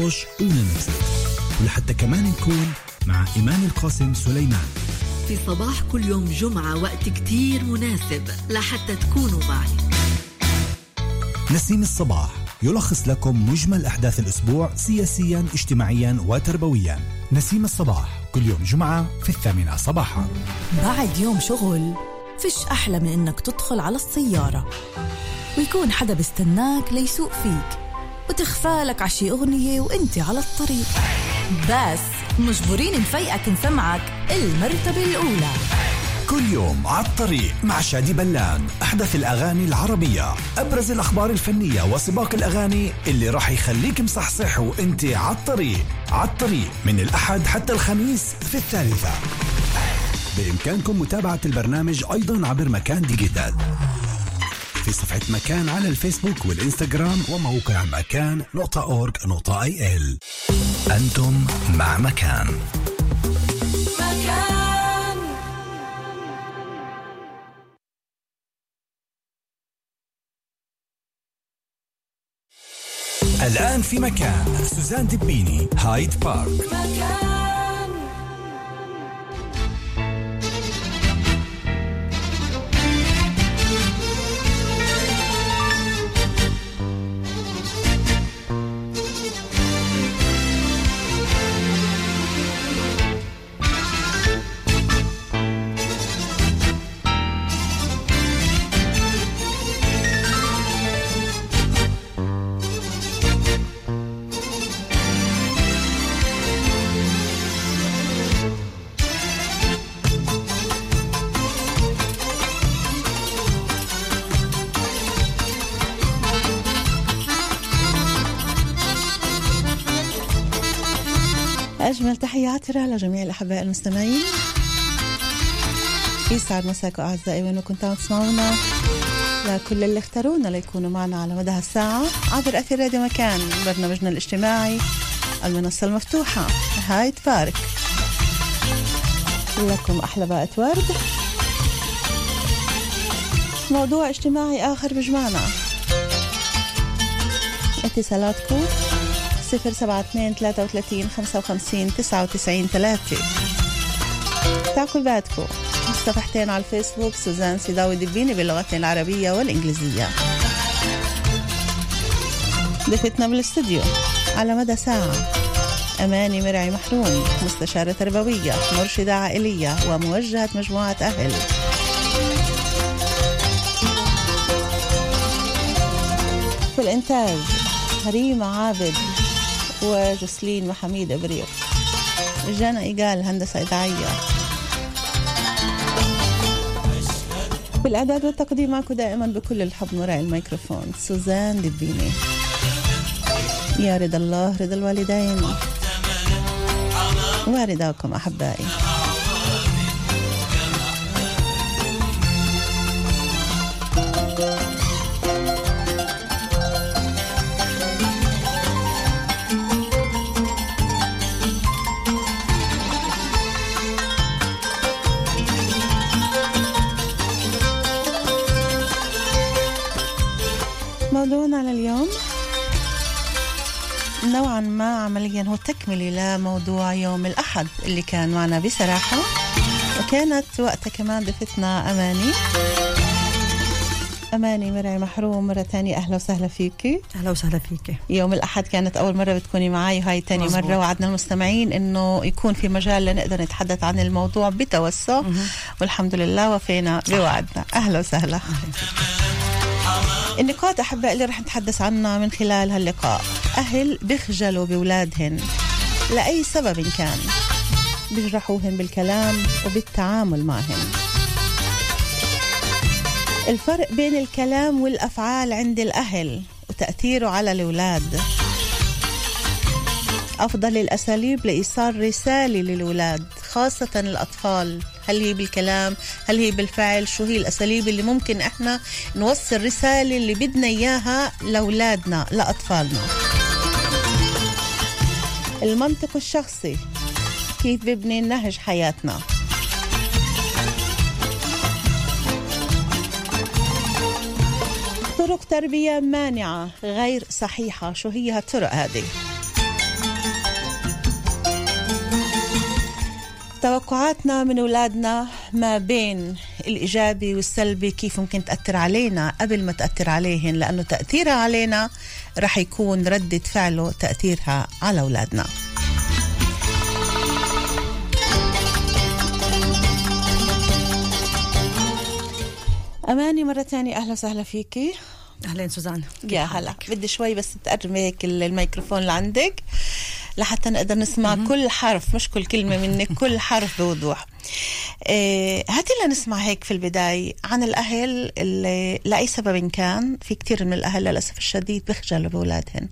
فوش وننبسط ولحتى كمان نكون مع إيمان القاسم سليمان. في صباح كل يوم جمعة وقت كتير مناسب. لحتى تكونوا معي. نسيم الصباح يلخص لكم مجمل أحداث الأسبوع سياسيا اجتماعيا وتربويا. نسيم الصباح كل يوم جمعة في الثامنة صباحا. بعد يوم شغل فيش أحلى من إنك تدخل على السيارة. ويكون حدا بيستناك ليسوق فيك. وتخفالك عشي أغنية وإنت على الطريق. بس مجبورين نفيقك نسمعك المرتبة الأولى. كل يوم على الطريق مع شادي بلان أحدث الأغاني العربية. أبرز الأخبار الفنية وسباق الأغاني اللي راح يخليك مصحصح وإنت على الطريق. على الطريق من الأحد حتى الخميس في الثالثة. بإمكانكم متابعة البرنامج أيضا عبر مكان ديجيتال. في صفحة مكان على الفيسبوك والإنستغرام وموقع مكان نقطة أورج نقطة أي إل. أنتم مع مكان. الآن في مكان. سوزان دبيني هايد بارك. أجمل تحياتي لجميع الأحباء المستمعين. يسعد مساكم أعزائي وين كنتوا تسمعونا. لكل اللي اختارونا ليكونوا معنا على مدى الساعة عبر أثير راديو مكان برنامجنا الاجتماعي المنصة المفتوحة. هايد بارك لكم أحلى باقة ورد موضوع اجتماعي آخر بجمعنا. اتصالاتكم صفر سبعة اثنين ثلاثة وثلاثين خمسة وخمسين تسعة وتسعين ثلاثة. تعقيباتكم صفحتين على الفيسبوك سوزان سيداوي دبيني باللغتين العربية والإنجليزية. ضيفتنا بالاستوديو على مدى ساعة أماني مرعي محروم مستشارة تربوية مرشدة عائلية وموجهة مجموعة أهل. في الإنتاج هريمة عابد. وجسلين وحميد إبريق. جانا إيجال هندسة إذاعية. بالإعداد والتقديم معكم دائما بكل الحب وراء الميكروفون سوزان دبيني يا رضا الله رضا الوالدين. ورضاكم أحبائي. عمليا هو تكملة لموضوع يوم الأحد اللي كان معنا بصراحة وكانت وقتها كمان ضيفتنا أماني. أماني مرعي محروم مرة تانية أهلا وسهلا فيكي أهلا وسهلا فيك. يوم الأحد كانت أول مرة بتكوني معي وهاي تاني مزبوط. مرة وعدنا المستمعين إنه يكون في مجال لنقدر نتحدث عن الموضوع بتوسع. والحمد لله وفينا بوعدنا. أهلا وسهلا. النقاط أحباء اللي رح نتحدث عنها من خلال هاللقاء. أهل بيخجلوا بأولادهن لأي سبب كان. بيجرحوهن بالكلام وبالتعامل معهن. الفرق بين الكلام والأفعال عند الأهل وتأثيره على الأولاد. أفضل الأساليب لإيصال رسالة للأولاد خاصة الأطفال. هل هي بالكلام؟ هل هي بالفعل؟ شو هي الأساليب اللي ممكن إحنا نوصل رسالة اللي بدنا إياها لأولادنا لأطفالنا؟ المنطق الشخصي كيف ببني نهج حياتنا؟ طرق تربية مانعة غير صحيحة شو هي هالطرق هذه؟ توقعاتنا من أولادنا ما بين الإيجابي والسلبي كيف ممكن تأثر علينا؟ قبل ما تأثر عليهن لأنه تأثيرها علينا رح يكون ردة فعله تأثيرها على أولادنا. أماني مرة تانية أهلا وسهلا فيكي اهلين سوزان. يا هلا. بدي شوي بس تقربي هيك الميكروفون اللي عندك لحتى نقدر نسمع م-م. كل حرف مش كل كلمة منك كل حرف بوضوح. إيه هاتي لنا نسمع هيك في البداية عن الأهل اللي لأي سبب كان. في كتير من الأهل للأسف الشديد بيخجلوا بأولادهن.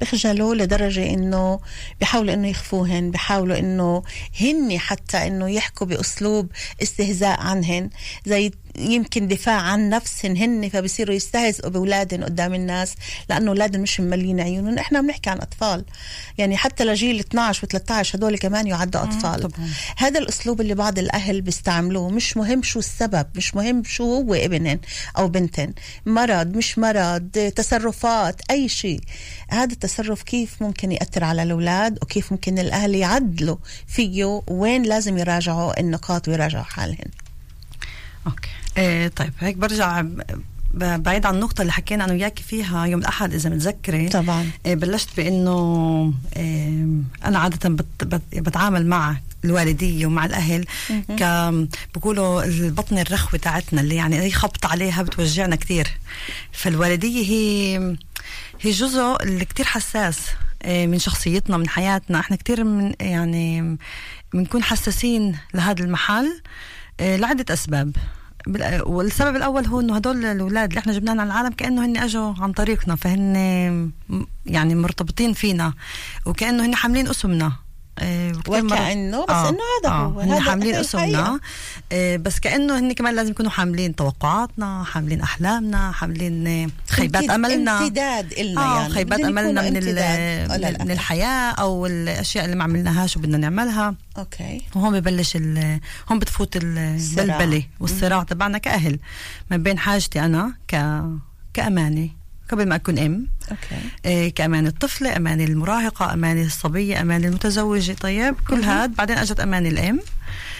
بخجلوا لدرجة إنه بيحاولوا إنه يخفوهن بيحاولوا إنه هن حتى إنه يحكوا بأسلوب استهزاء عنهن. زي يمكن دفاع عن نفسهن هن فبصيروا يستهزئوا باولادهم قدام الناس لأنه اولادهم مش مملين عيونهم. إحنا بنحكي عن أطفال. يعني حتى لجيل 12 و13 هدول كمان يعدوا أطفال. طبعا. هذا الأسلوب اللي بعض الأهل بيستعملوه. مش مهم شو السبب مش مهم شو هو ابنهن أو بنتهن. مرض مش مرض تصرفات أي شيء. هذا التصرف كيف ممكن يأثر على الأولاد؟ وكيف ممكن الأهل يعدلوا فيه؟ وين لازم يراجعوا النقاط ويراجعوا حالهم أوكي. إيه طيب هيك برجع بعيد عن النقطة اللي حكينا أنا وياك فيها يوم الأحد إذا متذكرة طبعا. إيه بلشت بإنه إيه أنا عادة بت بت بتعامل مع الوالدية ومع الأهل ك بقولوا البطن الرخوة تاعتنا اللي يعني أي خبط عليها بتوجعنا كتير. فالوالدية هي هي جزء اللي كتير حساس من شخصيتنا من حياتنا. إحنا كتير من يعني بنكون حساسين لهذا المحل. لعدة أسباب. والسبب الأول هو إنه هدول الأولاد اللي إحنا جبناهم على العالم كأنه هن أجوا عن طريقنا فهن يعني مرتبطين فينا وكأنه هن حاملين أسمنا. آه وكأنه بس آه. إنه هذا آه. هو هن حاملين اسمنا. آه بس كأنه هن كمان لازم يكونوا حاملين توقعاتنا حاملين أحلامنا حاملين خيبات أملنا. امتداد إلنا آه يعني. خيبات أملنا من, من الحياة أو الأشياء اللي ما عملناهاش وبدنا نعملها. okay. وهون ببلش هون بتفوت البلبلة والصراع تبعنا كأهل ما بين حاجتي أنا ك كأمانة. قبل ما أكون أم. okay. إيه كأمان الطفلة أمان المراهقة أمان الصبية أمان المتزوجة طيب كل هذا بعدين أجت أمان الأم.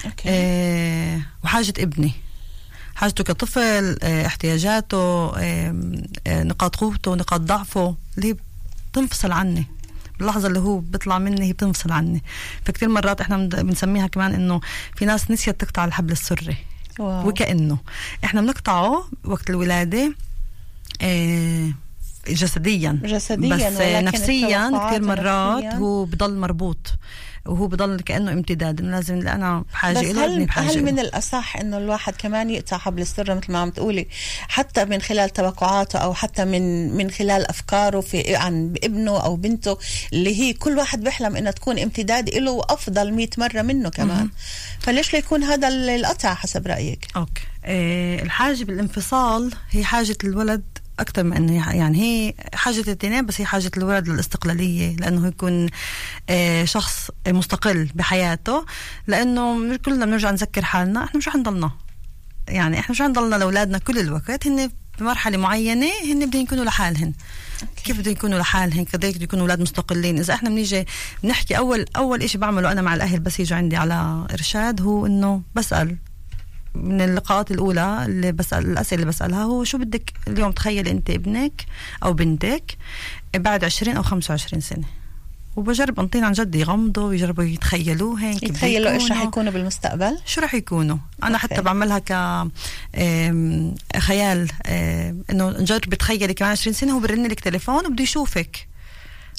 أوكي. إيه وحاجة ابني. حاجته كطفل إيه احتياجاته إيه نقاط قوته نقاط ضعفه اللي هي بتنفصل عني. باللحظة اللي هو بيطلع مني هي بتنفصل عني. فكتير مرات إحنا بنسميها كمان إنه في ناس نسيت تقطع الحبل السري. واو. وكأنه. إحنا بنقطعه وقت الولادة جسديا. جسديا بس نفسيا كثير مرات نفسياً. هو بضل مربوط وهو بضل كأنه امتداد إنه لازم أنا بحاجة بس هل, هل من الأصح إنه الواحد كمان يقطع حبل السر مثل ما عم تقولي حتى من خلال توقعاته أو حتى من من خلال أفكاره في عن ابنه أو بنته اللي هي كل واحد بيحلم إنها تكون امتداد له وأفضل 100 مرة منه كمان. فليش لا يكون هذا القطع حسب رأيك؟ أوكي. إيه الحاجة بالانفصال هي حاجة الولد أكثر من إنه يعني هي حاجة الاثنين بس هي حاجة الولد للاستقلاليه لأنه يكون شخص مستقل بحياته لأنه كلنا بنرجع نذكر حالنا إحنا مش نضلنا. يعني إحنا مش نضلنا لأولادنا كل الوقت هن بمرحلة معينة هن بدهم يكونوا لحالهن. كيف بدهم يكونوا لحالهن؟ كذلك بدهم يكونوا أولاد مستقلين؟ إذا إحنا بنيجي بنحكي أول أول شيء بعمله أنا مع الأهل بس يجوا عندي على إرشاد هو إنه بسأل. من اللقاءات الأولى اللي بسال الأسئلة اللي بسألها هو شو بدك اليوم تخيل أنت ابنك أو بنتك بعد 20 أو 25 سنة؟ وبجرب أنطينا عن جد يغمضوا ويجربوا يتخيلوهن يتخيلوا إيش رح يكونوا بالمستقبل؟ شو رح يكونوا؟ أنا okay. حتى بعملها ك خيال إنه نجرب تخيلي كمان 20 سنة هو برن لك تليفون وبده يشوفك.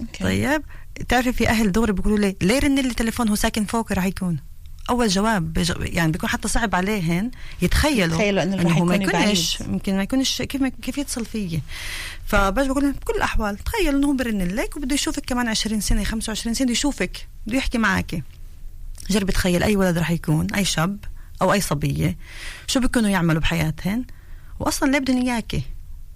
okay. طيب بتعرفي في أهل دغري بيقولوا لي ليه رن لي تليفون؟ هو ساكن فوق رح يكون. أول جواب. يعني بيكون حتى صعب عليهن يتخيلوا يتخيلوا إنه إنه هو ما يكونش يمكن ما يكونش كيف ما كيف يتصل فيي. فبس بقول بكل الأحوال تخيلوا إنه هو برن لك وبده يشوفك كمان 20 سنة 25 سنة يشوفك بده يحكي معك. جرب تخيل أي ولد رح يكون أي شاب أو أي صبية شو بيكونوا يعملوا بحياتهن؟ واصلا ليه بدهم إياكي؟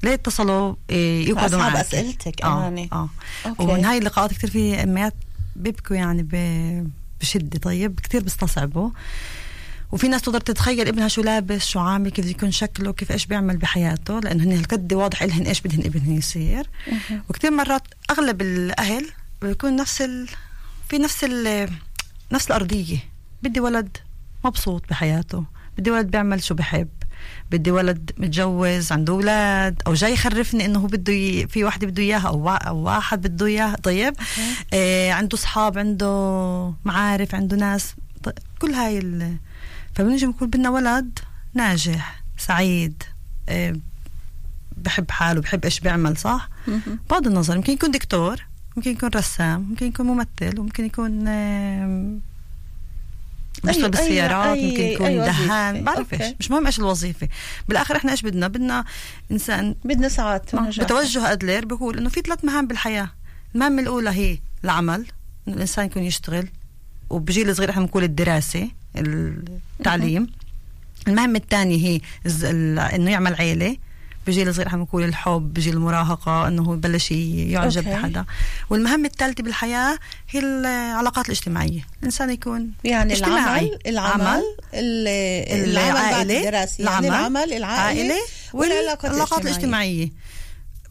ليه اتصلوا يقعدوا معك؟ أسئلتك أماني. آه, آه. ومن هاي اللقاءات كثير في اميات بيبكوا يعني ب... بشدة. طيب كثير بيستصعبوا وفي ناس تقدر تتخيل ابنها شو لابس شو عامل كيف يكون شكله كيف إيش بيعمل بحياته لأنه هن هالقد واضح لهن إيش بدهن ابنهم يصير. وكثير مرات أغلب الأهل بيكون نفس ال... في نفس ال... نفس الأرضية. بدي ولد مبسوط بحياته. بدي ولد بيعمل شو بحب. بدي ولد متجوز عنده أولاد أو جاي يخرفني إنه هو بده ي... في وحدة بده إياها أو. أو واحد بده اياها طيب؟ آه عنده اصحاب عنده معارف عنده ناس ط... كل هاي ال... فبنجي بنقول بدنا ولد ناجح سعيد آه بحب حاله بحب إيش بيعمل صح؟ بغض النظر يمكن يكون دكتور ممكن يكون رسام ممكن يكون ممثل وممكن يكون آه بيشتغل أي- بالسيارات أي- ممكن يكون أي وظيفة. دهان بعرف أوكي. إيش مش مهم إيش الوظيفة. بالآخر إحنا إيش بدنا؟ بدنا إنسان. بدنا ساعات ونجاح. بتوجه ادلر بيقول إنه في ثلاث مهام بالحياة. المهمة الأولى هي العمل إنه الإنسان يكون يشتغل وبجيل صغير إحنا بنقول الدراسة التعليم. المهمة الثانية هي إنه يعمل عيلة. بجيل صغير إحنا بنقول الحب بجيل المراهقة إنه يبلش ي- يعجب أوكي. بحدا. والمهمه الثالثه بالحياة هي العلاقات الاجتماعية. الإنسان يكون يعني اجتماعي. العمل العمل عمل، ال- العمل بعد العائلة الدراسة يعني العمل العائلة والعلاقات الاجتماعية. الاجتماعية.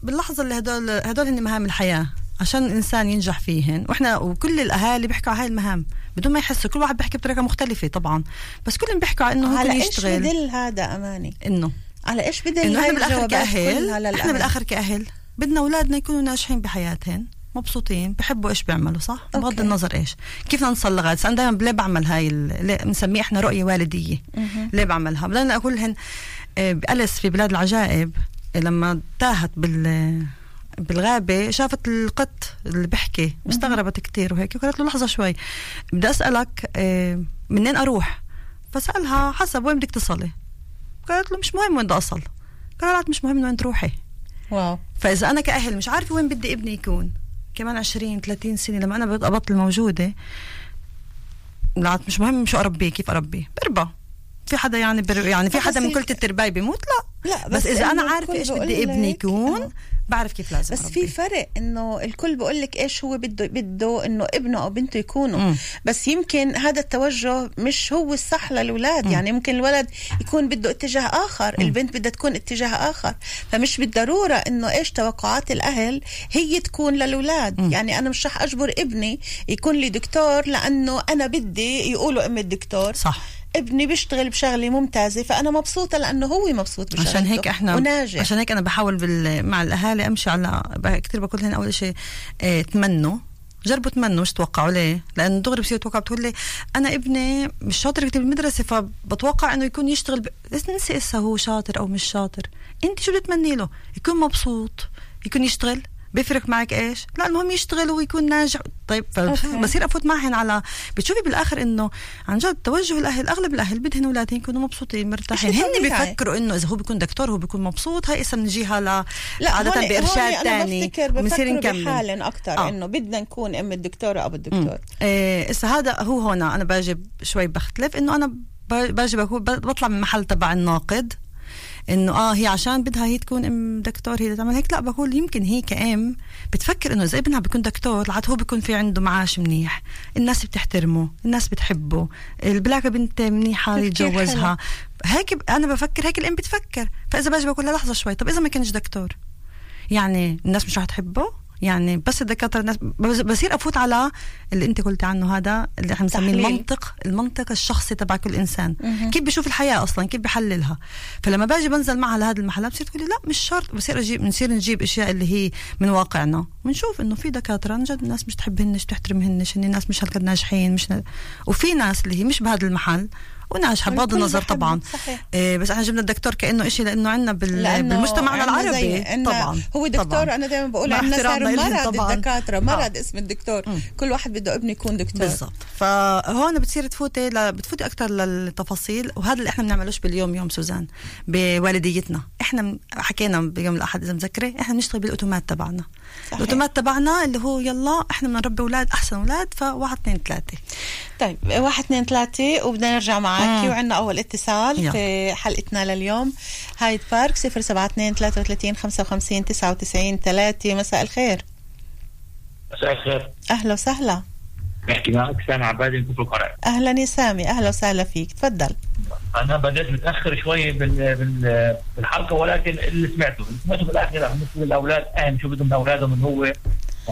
باللحظة اللي هدول هدول هن مهام الحياة. عشان الإنسان ينجح فيهن. وإحنا وكل الأهالي بيحكوا على هاي المهام. بدون ما يحسوا كل واحد بيحكي بطريقة مختلفة طبعا. بس كلهم بيحكوا على إنه هو على يكون إيش يشتغل. بدل هذا أماني؟ إنه على إيش بالآخر الجوابات كأهل؟ كلها إحنا للأهل؟ بالآخر كأهل. بدنا أولادنا يكونوا ناجحين بحياتهم مبسوطين بحبوا إيش بيعملوا صح؟ بغض أوكي. النظر إيش. كيف بدنا نوصل لغايه أنا دائما ليه بعمل هاي بنسميه إحنا رؤية والدية؟ ليه بعملها؟ بدنا أقول لهن آه، بأليس في بلاد العجائب لما تاهت بال بالغابة شافت القط اللي بيحكي واستغربت كتير وهيك وقالت له لحظة شوي بدي أسألك آه، منين أروح؟ فسألها حسب وين بدك تصلي. قالت له مش مهم وين بدي أصل قالت مش مهم وين تروحي. واو. فإذا أنا كأهل مش عارفة وين بدي ابني يكون. كمان 20 30 سنة لما أنا ببقى بطل موجودة لا مش مهم شو اربيه كيف اربيه بربى في حدا يعني بر... يعني في بس حدا من ال- كل الترباي بيموت؟ لا. لا بس, إذا أنا إنه عارفة الكل إيش بقول بدي ابني يكون آه. بعرف كيف لازم بس في. فرق إنه الكل بقول لك إيش هو بده بده إنه ابنه أو بنته يكونوا. مم. بس يمكن هذا التوجه مش هو الصح للأولاد. يعني ممكن الولد يكون بده اتجاه آخر البنت بدها تكون اتجاه آخر. فمش بالضرورة إنه إيش توقعات الأهل هي تكون للأولاد. يعني أنا مش رح أجبر ابني يكون لي دكتور لأنه أنا بدي يقولوا ام الدكتور. صح. ابني بيشتغل بشغلة ممتازة فأنا مبسوطة لأنه هو مبسوط بشغلته عشان هيك إحنا وناجح. عشان هيك أنا بحاول بال... مع الأهالي أمشي على كتير بقول لهم أول شيء آه تمنوا جربوا تمنوا مش توقعوا ليه؟ لأن دغري بصير توقع بتقول لي أنا ابني مش شاطر كتير بالمدرسة فبتوقع إنه يكون يشتغل ب... بس ننسى إسا هو شاطر أو مش شاطر. انت شو بتمني له؟ يكون مبسوط يكون يشتغل. بيفرق معك إيش؟ لا المهم يشتغل ويكون ناجح طيب. فبصير أفوت معهن على بتشوفي بالآخر إنه عن جد توجه الأهل أغلب الأهل بدهن اولادهم يكونوا مبسوطين مرتاحين هن. بيفكروا إنه إذا هو بيكون دكتور هو بيكون مبسوط هاي اسا بنجيها ل لا عادة هون- بإرشاد ثاني بفكروا نكمل بحالن أكثر آه. إنه بدنا نكون أم الدكتوره ابو الدكتور إيه اسا هذا هو هون أنا باجي شوي بختلف إنه أنا باجي بطلع من محل تبع الناقد إنه آه هي عشان بدها هي تكون أم دكتور هي تعمل هيك. لا بقول يمكن هي كأم بتفكر إنه إذا ابنها بيكون دكتور لعاد هو بيكون في عنده معاش منيح. الناس بتحترمه الناس بتحبه البلاكة بنت منيحة تفكير يتجوزها. هيك أنا بفكر هيك الأم بتفكر. فإذا باجي بقول لها لحظة شوي طب إذا ما كانش دكتور؟ يعني الناس مش رح تحبه؟ يعني بس الدكاترة الناس بصير أفوت على اللي أنت قلت عنه هذا اللي إحنا بنسميه. المنطق المنطق الشخصي تبع كل إنسان. مهم. كيف بشوف الحياة أصلا؟ كيف بحللها فلما باجي بنزل معها لهذا المحل بصير تقولي لا مش شرط. بصير أجيب بنصير نجيب أشياء اللي هي من واقعنا. بنشوف إنه في دكاترة عن جد الناس مش تحبهنش تحترمهنش هن ناس مش هالقد ناجحين مش ن... وفي ناس اللي هي مش بهذا المحل. وناجحه بغض النظر طبعا صحيح. إيه بس إحنا جبنا الدكتور كأنه شيء لأنه عندنا بال... عنا العربي طبعا هو دكتور طبعاً. أنا دائما بقول عندنا صار مرض طبعاً. الدكاترة مرض آه. اسم الدكتور مم. كل واحد بده ابنه يكون دكتور بالضبط فهون بتصير تفوتي ل... بتفوتي أكثر للتفاصيل وهذا اللي إحنا بنعملوش باليوم يوم سوزان بوالديتنا إحنا م- حكينا بيوم الأحد إذا مذكره إحنا بنشتغل بالأوتومات تبعنا. الاوتومات تبعنا اللي هو يلا إحنا بدنا نربي أولاد أحسن أولاد فواحد اثنين ثلاثة. طيب واحد اثنين ثلاثة وبدنا نرجع معك. وعندنا أول اتصال يلا. في حلقتنا لليوم. هايد بارك صفر سبعة اثنين ثلاثة وثلاثين خمسة وخمسين تسعة وتسعين ثلاثة. مساء الخير. مساء الخير. أهلا وسهلا. بحكي معك سامع عبادي من كفر أهلا يا سامي أهلا وسهلا فيك. تفضل. أنا بدأت متأخر شوي بال... بال... بالحلقة ولكن اللي سمعته اللي سمعته بالاخير بالنسبة للأولاد اهم شو بدهم اولادهم من هو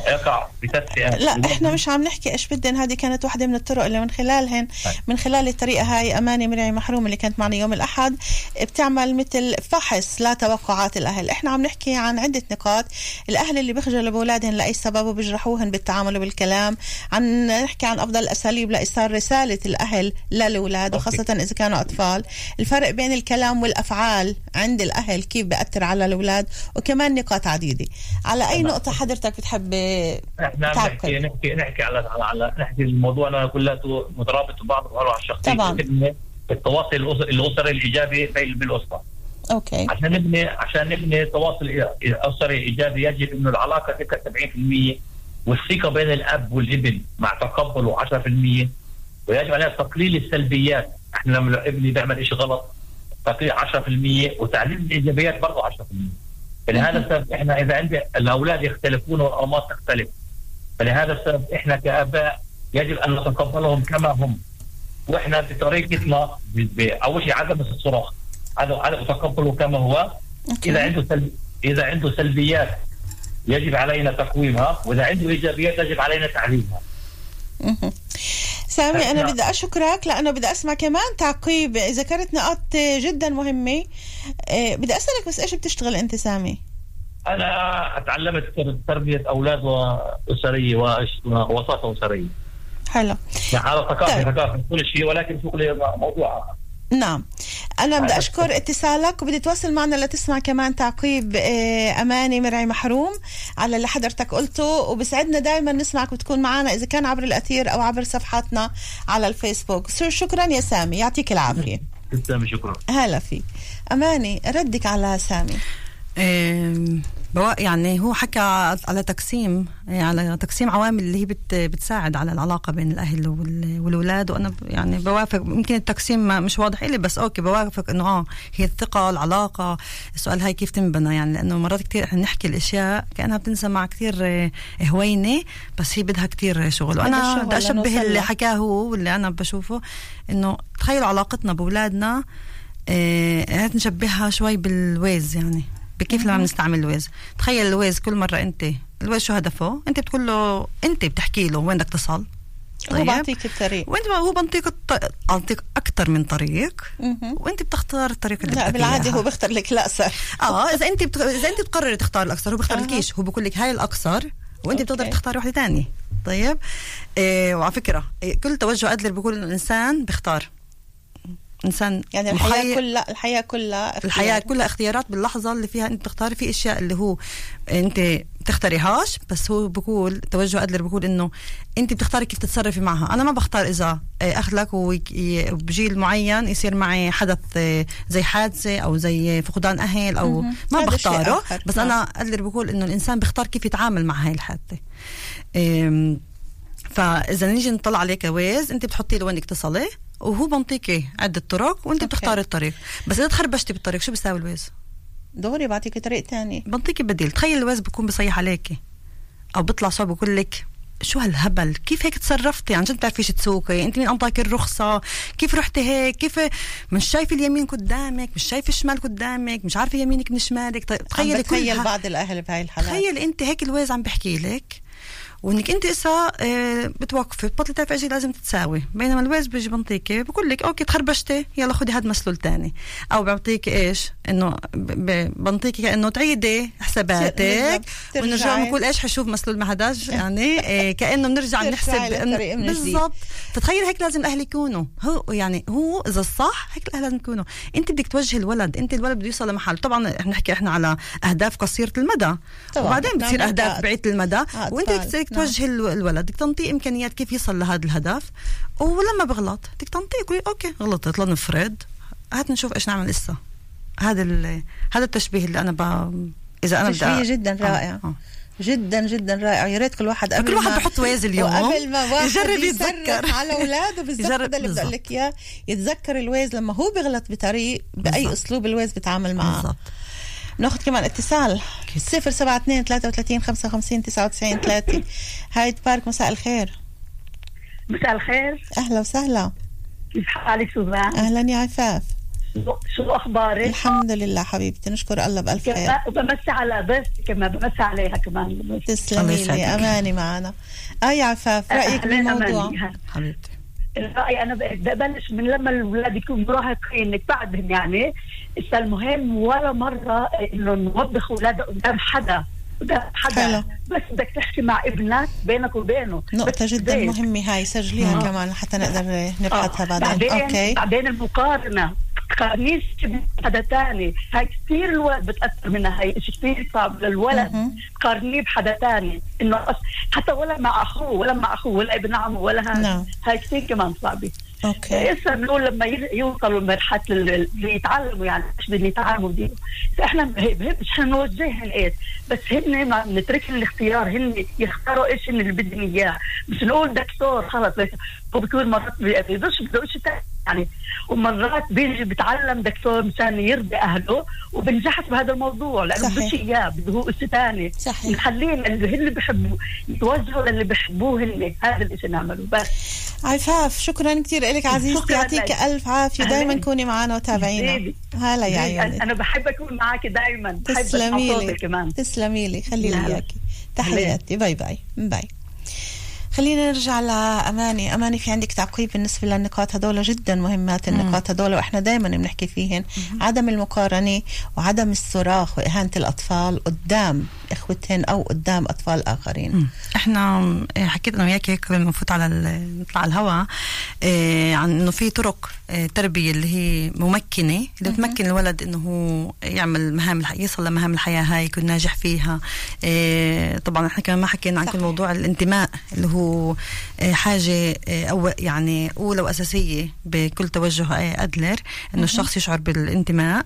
يقع بتدفئه لا إحنا مش عم نحكي إيش بدن هذه كانت واحدة من الطرق اللي من خلالهن طيب. من خلال الطريقة هاي أماني مرعي محروم اللي كانت معنا يوم الأحد. بتعمل مثل فحص لتوقعات الأهل. إحنا عم نحكي عن عدة نقاط. الأهل اللي بيخجلوا بأولادهم لأي سبب وبيجرحوهن بالتعامل وبالكلام. عن نحكي عن أفضل الأساليب لإيصال رسالة الأهل للأولاد أوكي. وخاصة إذا كانوا أطفال. الفرق بين الكلام والأفعال عند الأهل كيف بأثر على الأولاد. وكمان نقاط عديدة. على أي تمام. نقطة حضرتك بتحب إحنا. نحكي نحكي نحكي على على, على نحكي الموضوع. كلياته مترابط ببعض وأروع الشخصيه طبعاً. التواصل الأسري الإيجابي بالأسرة. أوكي. عشان نبني عشان نبني تواصل أسري إيجابي يجب إنه العلاقة تبقى 70% والثقة بين الأب والابن مع تقبله 10% ويجب علينا تقليل السلبيات. إحنا لما ابني بيعمل شيء غلط تقليل 10% وتعليم الإيجابيات برضه 10% فلهذا السبب إحنا إذا عندي الأولاد يختلفون والانماط تختلف. فلهذا السبب إحنا كآباء يجب أن نتقبلهم كما هم. وإحنا بطريقتنا أول شيء عدم الصراخ. عدم عدم تقبله كما هو. أوكي. إذا عنده سلب إذا عنده سلبيات يجب علينا تقويمها وإذا عنده إيجابيات يجب علينا تعليمها. سامي أنا نعم. بدي أشكرك لأنه بدي أسمع كمان تعقيب ذكرت نقاط جدا مهمة آه، بدي أسألك بس إيش بتشتغل أنت سامي أنا تعلمت تربية أولاد اسريه وأش- ووساطة أسرية حلو يعني هذا ثقافة طيب. ثقافة كل شيء ولكن شغلي موضوع آخر. نعم. أنا بدي. أشكر اتصالك وبدي تواصل معنا لتسمع كمان تعقيب آه، أماني مرعي محروم على اللي حضرتك قلته وبسعدنا دائما نسمعك وتكون معنا إذا كان عبر الأثير أو عبر صفحاتنا على الفيسبوك. so- شكرا يا سامي يعطيك العافية. تسلمي شكرا. هلا فيك. أماني ردك على سامي. يعني هو حكى على تقسيم إيه، على تقسيم عوامل اللي هي بت بتساعد على العلاقة بين الأهل وال- والأولاد. وأنا يعني بوافق ممكن التقسيم ما مش واضح لي بس okay بوافق إنه آه هي الثقة العلاقة. السؤال هاي كيف تنبنى؟ يعني لأنه مرات كتير إحنا نحكي الأشياء كأنها بتنسمع كتير آه، هوينة بس هي بدها كتير شغل. وأنا بدي أشبه اللي. حكاه هو واللي أنا بشوفه إنه تخيلوا علاقتنا بأولادنا آه، هات نشبهها شوي بالويز يعني. بكيف لما بنستعمل الويز تخيل الويز كل مرة أنت الويز شو هدفه؟ أنت بتقول له أنت بتحكي له وين بدك تصل؟ هو بعطيك الطريق. وأنت هو بنطيك الط... اعطيك أكثر من طريق. وأنت بتختار الطريق اللي إياها. هو بيختار لك الأقصر. آه إذا أنت بت... إذا أنت بتقرري تختار الأقصر هو بيختار. لكيش هو بقول لك هاي الأقصر وأنت okay. بتقدر تختاري واحدة تانية. طيب؟ إيه وعلى فكرة إيه كل توجه ادلر بيقول الانسان بيختار. إنسان يعني الحياة مخير- كلها الحياة كلها اختيار. الحياة كلها اختيارات باللحظة اللي فيها أنت بتختاري في أشياء اللي هو أنت بتختاريهاش بس هو بقول توجه أدلر بقول إنه أنت بتختاري كيف تتصرفي معها أنا ما بختار إذا آه، أخلق وبجيل معين يصير معي حدث آه، زي حادثة أو زي فقدان أهل أو. ما بختاره. بس نعم. أنا أدلر بقول إنه الإنسان بيختار كيف يتعامل مع هاي الحادثة فإذا نيجي نطلع عليه ك Waze أنت بتحطي له وين تصلي وهو بنطيكي عده طرق وأنت. بتختاري الطريق. بس إذا تخربشتي بالطريق شو بيساوي ال Waze؟ دوري بعطيك طريق تاني. بنطيكي بديل. تخيل ال Waze بيكون بصيح عليكي أو بيطلع صوب بقول لك شو هالهبل؟ كيف هيك تصرفتي؟ عن جد بتعرفيش تسوقي؟ أنت مين أنطاك الرخصة؟ كيف رحتي هيك؟ كيف مش شايفة اليمين قدامك؟ مش شايفة الشمال قدامك؟ مش عارفة يمينك من شمالك؟ طيب تخيل تخيل بعض الأهل بهاي الحالات. تخيل أنت هيك ال Waze عم بحكي لك. وإنك أنت إسا آه، بتوقفي بتبطلي تعرفي إيش لازم تتساوي. بينما ال Waze بيجي بنطيكي بقول لك okay تخربشتي يلا خدي هاد מסלול تاني. أو بيعطيك إيش؟ إنه بنطيكي كأنه تعيدي حساباتك. ونرجع. بنقول إيش חישוב מסלול מחדש؟ يعني آه، كأنه بنرجع نحسب. بالضبط. فتخيل هيك لازم الاهل يكونوا. هو يعني هو إذا الصح هيك الاهل لازم يكونوا. أنت بدك توجهي الولد. أنت الولد بده يوصل لمحل. طبعا إحنا نحكي إحنا على أهداف قصيرة المدى. طبعاً. وبعدين بتصير أهداف بعيدة المدى. أطفال. وأنت بدك نعم. توجهي ال- الولد بدك تنطيه إمكانيات كيف يصل لهذا الهدف ولما بغلط بدك تنطيه تقولي أوكي غلطت لنفرض هات نشوف إيش نعمل لسه هذا ال- هذا التشبيه اللي أنا ب... إذا أنا بدي تشبيه أ- جدا آه، رائع. آه. جدا جدا رائع يا ريت كل واحد قبل كل واحد بحط Waze اليوم وقبل ما واحد يجرب يتذكر على أولاده هذا اللي بدي أقول. لك إياه يتذكر ال Waze لما هو بيغلط بطريق بأي. أسلوب ال Waze بيتعامل معه بالضبط ناخذ كمان اتصال. 072 33 55 99 3 هايد بارك مساء الخير. مساء الخير. أهلا وسهلا. كيف حالك سوزان؟ أهلا يا عفاف. شو أخبارك؟ الحمد لله حبيبتي نشكر الله بألف خير. وبمسي على ضيفتي كمان بمسي عليها كمان. تسلمي لي. أماني معنا. آه يا عفاف رأيك أهلاً بالموضوع. حبيبتي. الرأي أنا ببلش من لما الأولاد يكونوا مراهقين بعدهم يعني إذا المهم ولا مرة إنه نوبخ أولادنا قدام حدا قدام حدا حلو. بس بدك تحكي مع ابنك بينك وبينه نقطة جدا بيت. مهمة هاي سجليها آه. كمان حتى نقدر نبحثها آه. بعدين بعدين أوكي بعدين المقارنة تقارنيش بحدا تاني. هاي كثير الولد بتأثر منها. هاي شيء كثير صعب للولد. تقارنيه بحدا تاني. إنه حتى ولا مع أخوه ولا مع أخوه ولا ابن عمه ولا هذا نعم. هاي كثير كمان صعبة. أوكي. هسه بنقول لما يوصلوا لمرحلة ال- اللي يتعلموا يعني مش بدهم يتعلموا دي إحنا به- بهمش إحنا نوجههم إيش بس هن ما نترك الاختيار. هن يختاروا إيش اللي بدهم إياه. مش نقول دكتور خلص هو بيكون مرات بيقدرش بده شيء ثاني يعني ومرات بيجي بيتعلم دكتور مشان يرضي أهله وبنجحش بهذا الموضوع لأنه. بدوش اياه بده هو شيء ثاني. نخليهم اللي هن بيحبوا يتوجهوا للي بيحبوه هن هذا الشيء نعمله بس. عفاف شكرا كثير لك. عزيزتي يعطيك عافية. دايما أهلاً. كوني معنا وتابعينا. هلا يا عيوني أنا بحب أكون معك دائما تسلمي لي. كمان. تسلمي لي. خلي لي. اياكي تحياتي. bye bye. bye. خلينا نرجع لأماني أماني. في عندك تعقيب بالنسبة للنقاط هدول جدا مهمات النقاط هدول وإحنا دائما بنحكي فيهن. عدم المقارنة وعدم الصراخ وإهانة الأطفال قدام إخوتهن أو قدام أطفال آخرين. إحنا حكيت أنا وياك هيك قبل ما نفوت على نطلع الهواء آه عن إنه في طرق آه تربية اللي هي ممكنة اللي بتمكن الولد إنه هو يعمل مهام. يصل لمهام الحياة هاي يكون ناجح فيها. آه طبعا إحنا كمان ما حكينا عن كل. موضوع الانتماء اللي هو آه حاجة آه أو يعني أولى وأساسية بكل توجه آه أدلر إنه الشخص يشعر بالانتماء.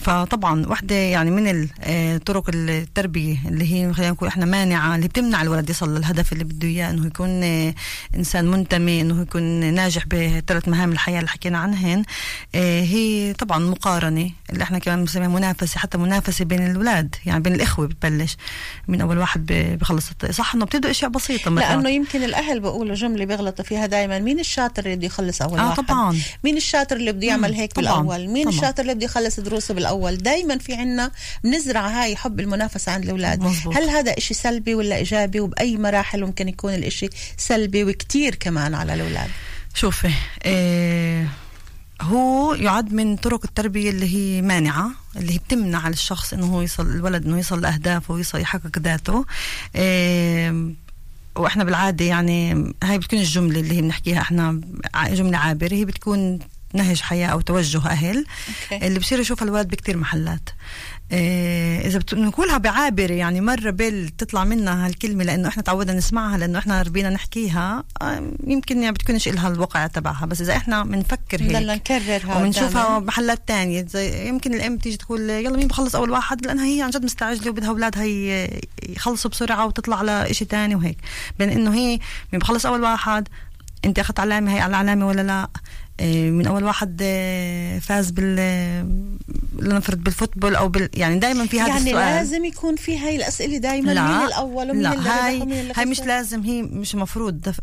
فطبعا واحدة يعني من آه، طرق التربية اللي هي خلينا نقول إحنا مانعة اللي بتمنع الولد يصل للهدف اللي بده إياه إنه يكون آه، إنسان منتمي إنه يكون ناجح بثلاث مهام الحياة اللي حكينا عنهن آه، هي طبعا مقارنة اللي إحنا كمان بنسميها منافسة حتى منافسة بين الأولاد يعني بين الإخوة بتبلش من أول واحد بخلص صح إنه بتبدأ أشياء بسيطة مرات. لأنه يمكن الأهل بيقولوا جملة بيغلطوا فيها دائما مين الشاطر اللي بده يخلص أول آه، واحد طبعاً. مين الشاطر اللي بده يعمل هيك طبعاً، بالأول مين طبعاً. الشاطر اللي بده يخلص دروسه بالأول. دائما في عنا بنزرع هاي حب المنافسة عند الأولاد. مزبوط. هل هذا إشي سلبي ولا إيجابي؟ وبأي مراحل ممكن يكون الإشي سلبي وكتير كمان على الأولاد. شوفي آه هو يعد من طرق التربية اللي هي مانعة اللي هي بتمنع على الشخص إنه هو يصل الولد إنه يصل لأهدافه ويصل يحقق ذاته. آه وإحنا بالعادة يعني هاي بتكون الجملة اللي هي بنحكيها إحنا ع- جملة عابرة. هي بتكون نهج حياة أو توجه أهل. أوكي. اللي بصير يشوفها الولد بكتير محلات. إيه إذا بت- بنقولها بعابرة يعني مرة بال تطلع منها هالكلمة لأنه إحنا تعودنا نسمعها لأنه إحنا ربينا نحكيها. يمكن يعني بتكونش إلها الوقع تبعها بس إذا إحنا بنفكر هيك نضلنا نكررها وبنشوفها قدامنا. محلات تانية زي يمكن الأم تيجي تقول يلا مين بخلص أول واحد؟ لأنها هي عن جد مستعجلة وبدها أولادها يخلصوا بسرعة وتطلع على إشي تاني وهيك. بين إنه هي مين بخلص أول واحد؟ أنت أخذت علامة هي على علامة ولا لا؟ من أول واحد إيه، فاز بال لنفرض بالفوتبول أو بال يعني دائما في هذا يعني السؤال. لازم يكون في هاي الأسئلة دايما. لا مين الأول ومين لا اللي هاي اللي هاي مش؟ لازم هي مش.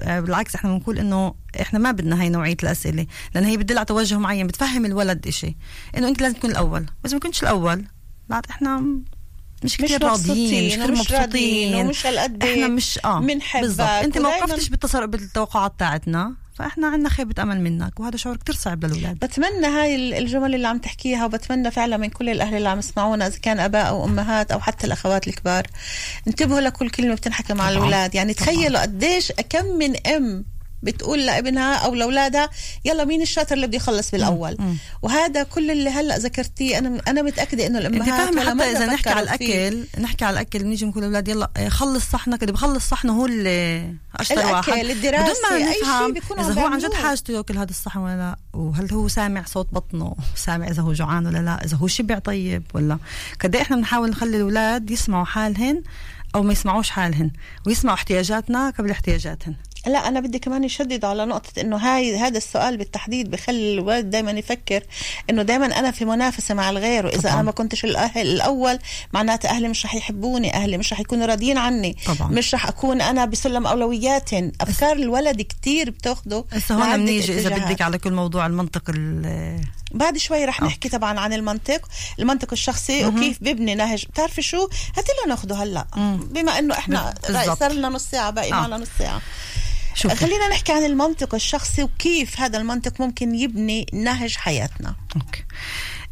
آه، بالعكس إحنا بنقول إنه إحنا ما بدنا هاي نوعية الأسئلة لأن هي بتدل على توجه معين بتفهم الولد إشي. إنه أنت لازم تكون الأول. واذا ما كنتش الأول لا إحنا مش كثير راضيين مش كثير مبسوطين. ومش هالقد إحنا مش آه بالضبط. أنت ما وقفتش بالتصر... بالتوقعات تاعتنا فاحنا عندنا خيبة أمل منك وهذا شعور كتير صعب للأولاد بتمنى هاي ال- الجمل اللي عم تحكيها وبتمنى فعلا من كل الأهل اللي عم يسمعونا إذا كان أباء أو أمهات أو حتى الأخوات الكبار انتبهوا لكل كلمة بتنحكى مع. الأولاد يعني. تخيلوا قديش كم من أم بتقول لابنها أو لأولادها يلا مين الشاطر اللي بده يخلص بالأول مم. وهذا كل اللي هلأ ذكرتيه أنا أنا متأكدة إنه أنت الامهات فاهمة ولا حتى إذا نحكي على فكروا فيه. الأكل نحكي على الأكل بنيجي بنقول للاولاد يلا آه، خلص صحنك اللي بخلص صحنه هو اللي أشطر الأكل، واحد الدراسة، بدون ما نفهم إذا هو عن جد. حاجته يأكل هذا الصحن ولا لا وهل هو سامع صوت بطنه سامع إذا هو جوعان ولا لا إذا هو شبع طيب ولا قد إيه إحنا بنحاول نخلي الأولاد يسمعوا حالهن أو ما يسمعوش حالهن ويسمعوا احتياجاتنا قبل احتياجاتهن لا أنا بدي كمان يشدد على نقطة إنه هاي هذا السؤال بالتحديد بخلي الولد دائما يفكر إنه دائما أنا في منافسة مع الغير وإذا طبعاً. أنا ما كنتش الأهل الأول معناته أهلي مش رح يحبوني أهلي مش رح يكونوا راضيين عني طبعاً. مش رح أكون أنا بسلم اولويات أفكار الولد كتير بتاخده هسه هون بنيجي إذا. بدك على كل موضوع المنطق ال- بعد شوي رح نحكي طبعا عن المنطق المنطق الشخصي وكيف ببني نهج بتعرفي شو هاتي لنا ناخده هلأ بما إنه إحنا. صار لنا نص ساعة باقي آه. معنا نص ساعة شوفي. خلينا نحكي عن المنطق الشخصي وكيف هذا المنطق ممكن يبني نهج حياتنا أوكي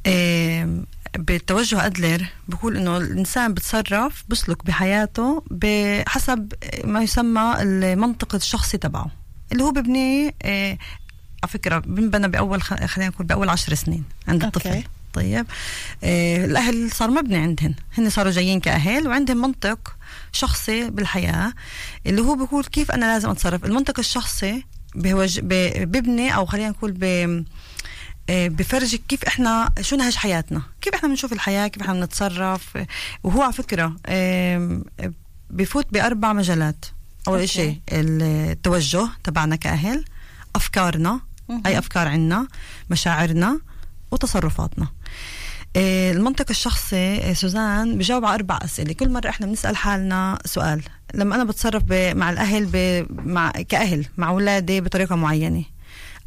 آم، بتوجه أدلر بقول إنه الإنسان بتصرف بسلك بحياته بحسب ما يسمى المنطق الشخصي تبعه اللي هو ببني آه، على فكرة بنبنى بأول خ- خلينا نقول بأول عشر سنين عند أوكي. الطفل طيب آه الأهل صار مبني عندهن هن صاروا جايين كأهل وعندهم منطق شخصي بالحياة اللي هو بيقول كيف أنا لازم أتصرف. المنطق الشخصي بوج... ببني أو خلينا نقول ب... آه، بفرجك كيف إحنا شو نهج حياتنا. كيف إحنا بنشوف الحياة كيف إحنا بنتصرف. وهو على آه، بفوت بأربع مجالات. أول okay. شيء التوجه تبعنا كأهل أفكارنا أي أفكار عنا مشاعرنا وتصرفاتنا. المنطق الشخصي آه، سوزان بجاوب على أربع أسئلة. كل مرة إحنا بنسأل حالنا سؤال. لما أنا بتصرف مع الأهل ب- مع كأهل مع أولادي بطريقة معينة.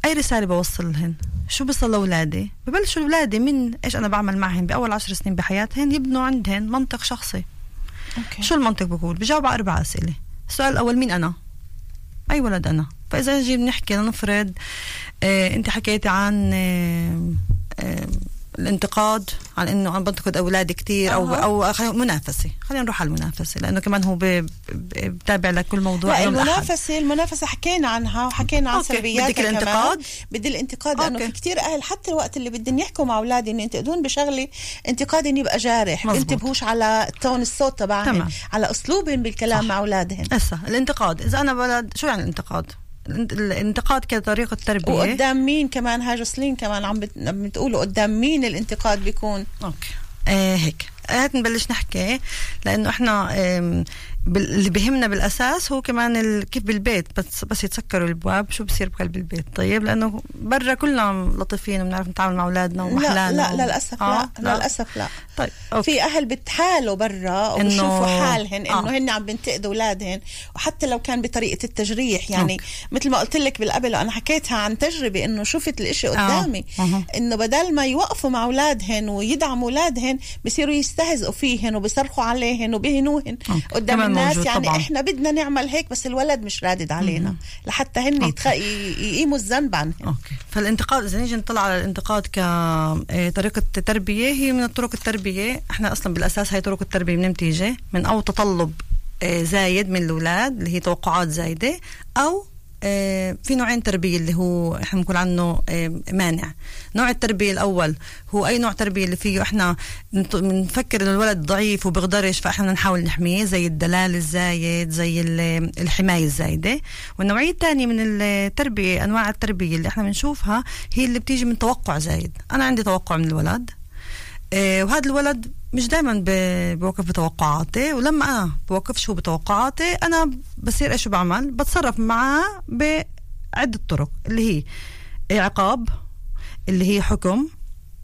أي رسالة بوصل لهن؟ شو بصل لأولادي؟ ببلشوا أولادي من إيش أنا بعمل معهم بأول عشر سنين بحياتهن يبنوا عندهن منطق شخصي. أوكي. شو المنطق بقول بجاوب على أربع أسئلة. السؤال الأول مين أنا؟ أي ولد أنا. فإذا نجي بنحكي لنفرض آه أنت حكيتي عن آه آه الانتقاد عن إنه أنا بنتقد اولادي كثير أو. أو منافسة خلينا نروح على المنافسة لأنه كمان هو بتابع لكل موضوع لا. المنافسة المنافسة حكينا عنها وحكينا عن. سلبياتها بدك الانتقاد؟ بدي الانتقاد لأنه. في كتير أهل حتى الوقت اللي بدهم يحكوا مع أولادي ان ينتقدون بشغله انتقاد إن يبقى جارح مزبوط. ينتبهوش على تون الصوت تبعهم تمام. على أسلوبهم بالكلام صح. مع أولادهم هسه الانتقاد إذا أنا ولد شو يعني الانتقاد الانت- الانتقاد كطريقة تربيه وقدام مين كمان؟ هاي جسلين كمان عم بت- عم بتقولوا قدام مين الانتقاد بيكون؟ أوكي. آه هيك. هات نبلش نحكي. لأنه إحنا اللي بهمنا بالأساس هو كمان ال- كيف بالبيت بس بس يتسكروا الابواب شو بصير بقلب البيت طيب لأنه برا كلنا لطيفين وبنعرف نتعامل مع أولادنا لا ومحلانا لا و- للأسف آه، لا للأسف لا طيب أوكي. في أهل بتحالوا برا إنه- وبشوفوا حالهن إنه آه. هن عم بنتقدوا أولادهن وحتى لو كان بطريقة التجريح يعني okay. مثل ما قلت لك بالقبل أنا حكيتها عن تجربة إنه شفت الإشي قدامي أها. إنه بدل ما يوقفوا مع أولادهن ويدعموا أولادهن بصيروا يستهزئوا فيهن وبصرخوا عليهن وبهنوهن okay. قدام الناس موجود يعني طبعاً. إحنا بدنا نعمل هيك بس الولد مش رادد علينا. لحتى هن. يتخ... يقيموا الذنب عنهم. okay. فالانتقاد إذا نيجي نطلع على الانتقاد كطريقه تربيه هي من الطرق التربية. إحنا أصلا بالأساس هي طرق التربية من تيجي من أو تطلب آه، زايد من الأولاد اللي هي توقعات زايدة أو في نوعين تربية اللي هو إحنا بنقول عنه آه، مانع. نوع التربية الأول هو أي نوع تربية اللي فيه إحنا بنفكر ان الولد ضعيف وبيقدرش فإحنا نحاول نحميه زي الدلال الزايد زي ال- الحماية الزايدة. والنوعية الثانية من التربية أنواع التربية اللي إحنا بنشوفها هي اللي بتيجي من توقع زايد. أنا عندي توقع من الولد آه، وهذا الولد مش دائما بوقف بتوقعاتي ولما أنا بوقفش هو بتوقعاتي أنا بصير إيش بعمل؟ بتصرف معاه بعدة طرق اللي هي عقاب اللي هي حكم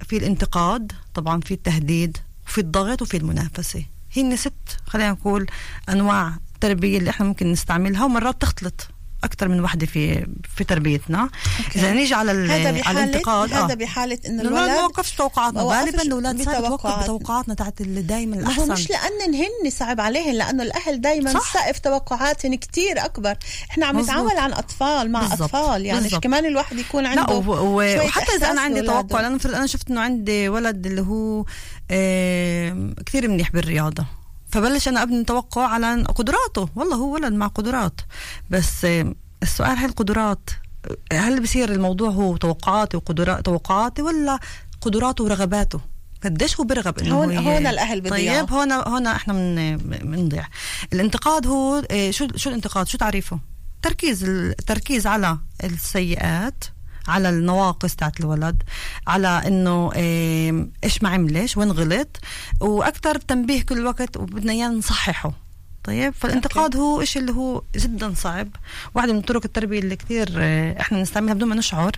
في الانتقاد طبعا في التهديد وفي الضغط وفي المنافسة. هن ست خلينا نقول أنواع تربية اللي إحنا ممكن نستعملها ومرات تختلط. أكثر من وحدة في في تربيتنا أوكي. إذا نيجي على هذا على الانتقاد هذا آه. بحالة انه الولد ما وقفش توقعاتنا غالبا الأولاد بتوقعات. بتوقعاتنا تاعت اللي دائما ما هو الأحسن مش لأن هن صعب عليهن لأنه الأهل دائما. سقف توقعاتهم كتير أكبر إحنا عم. نتعامل عن أطفال مع بالضبط. أطفال يعني بالضبط. كمان الواحد يكون عنده لا و... و... وحتى إذا أنا عندي. توقع لأنه أنا شفت إنه عندي ولد اللي هو آه كثير منيح بالرياضة فبلش أنا أبني توقع على قدراته والله هو ولد مع قدرات. بس آه السؤال هل القدرات هل بصير الموضوع هو توقعاتي وقدرات توقعاتي ولا قدراته ورغباته؟ قديش هو برغب إنه هون- هون الأهل بيضيعوا. طيب هون هون إحنا من بنضيع الانتقاد هو آه، شو شو الانتقاد؟ شو تعريفه؟ تركيز التركيز على السيئات على النواقص تاعت الولد على إنه آم، إيش ما عملش وين غلط وأكثر تنبيه كل وقت وبدنا إياه نصححه. طيب فالانتقاد هو إشي اللي هو جدا صعب. واحدة من طرق التربية اللي كتير آه، إحنا نستعملها بدون ما نشعر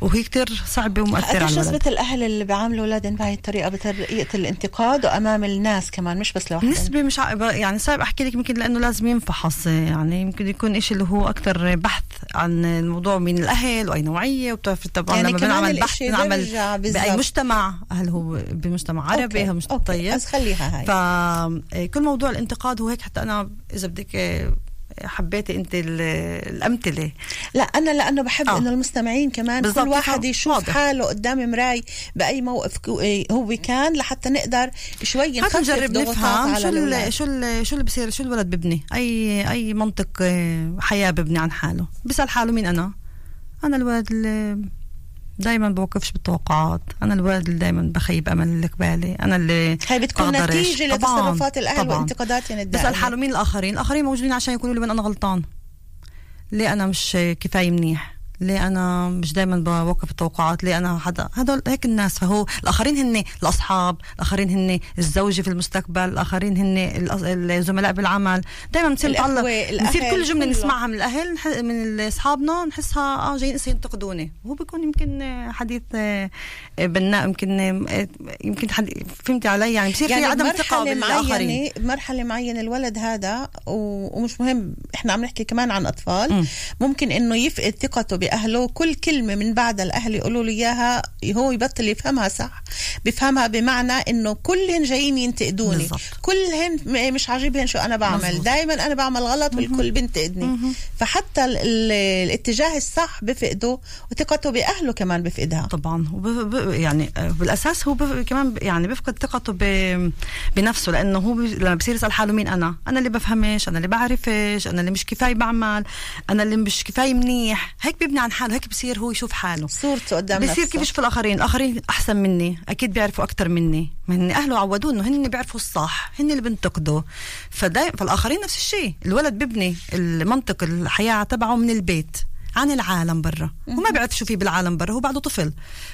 وهي كتير صعبة ومؤثرة على الولد. نسبة الأهل اللي بيعاملوا أولادهم بهاي الطريقة بطريقة الانتقاد وأمام الناس كمان مش بس لوحدهم؟ نسبة مش ع... يعني صعب أحكي لك يمكن لأنه لازم ينفحص يعني يمكن يكون إشي اللي هو أكثر بحث عن الموضوع من الأهل وأي نوعية وبتعرف طبعا يعني لما كمان بنعمل بحث بنعمل. بأي مجتمع. هل هو بمجتمع عربي okay. هل مجتمع okay. طيب. بس خليها هاي. فكل موضوع الانتقاد هو هيك حتى أنا إذا بدك حبيتي أنت ال- الأمثلة لا أنا لأنه بحب آه. إنه المستمعين كمان كل واحد. يشوف واضح. حاله قدام مراي بأي موقف هو كان لحتى نقدر شوي نخفف نجرب نفهم شو ال. شو ال شو اللي بصير شو الولد ببني اي أي منطق آه، حياة ببني عن حاله بسال حاله مين أنا أنا الولد اللي دائما بوقفش بالتوقعات. أنا الولد اللي دائما بخيب أمل اللي قبالي أنا اللي هاي بتكون. نتيجة لتصرفات الأهل طبعاً. وانتقاداتهم الدائمة. بسال حاله مين الآخرين الآخرين موجودين عشان يقولوا لي أنا غلطان. ليه أنا مش كفاية منيح؟ ليه أنا مش دائما بوقف التوقعات؟ ليه أنا حدا؟ هدول هيك الناس. فهو الآخرين هن الأصحاب الآخرين هن الزوجة في المستقبل الآخرين هن الزملاء بالعمل. دائما بنصير نتعلق بنصير كل جملة. نسمعها من الأهل من أصحابنا نحسها آه جايين هسه ينتقدوني. وهو بيكون يمكن حديث آه، بناء يمكن آه، يمكن حد فهمتي علي؟ يعني بصير في عدم ثقة بالآخرين. معينة بمرحلة معينة الولد هذا ومش مهم إحنا عم نحكي كمان عن أطفال مم. ممكن إنه يفقد ثقته باهله كل كلمة من بعد الأهل يقولوا له إياها هو يبطل يفهمها صح بيفهمها بمعنى إنه كلهن جايين ينتقدوني. بالضبط. كلهن م- مش عاجبهن شو أنا بعمل. دائما أنا بعمل غلط والكل بينتقدني. فحتى ال- ال- الاتجاه الصح بفقده وثقته بأهله كمان بفقدها. طبعا. وب... يعني بالأساس هو ب... كمان. يعني بيفقد ثقته ب... بنفسه لأنه هو ب... لما بصير يسأل حاله مين أنا؟ أنا اللي بفهمش أنا اللي بعرفش أنا اللي مش كفاية بعمل أنا اللي مش كفاية منيح. هيك بيبني عن حاله هيك بصير هو يشوف حاله. صورته قدام بصير كيف يشوف الآخرين؟ الآخرين أحسن مني أكيد بيعرفوا أكثر مني. من أهله عودوه إنه هن بيعرفوا الصح هن اللي بينتقدوا. فدا فالآخرين نفس الشيء. الولد بيبني المنطق الحياة تبعه من البيت عن العالم برا. هو ما بيعرف شو في بالعالم برا هو بعده طفل.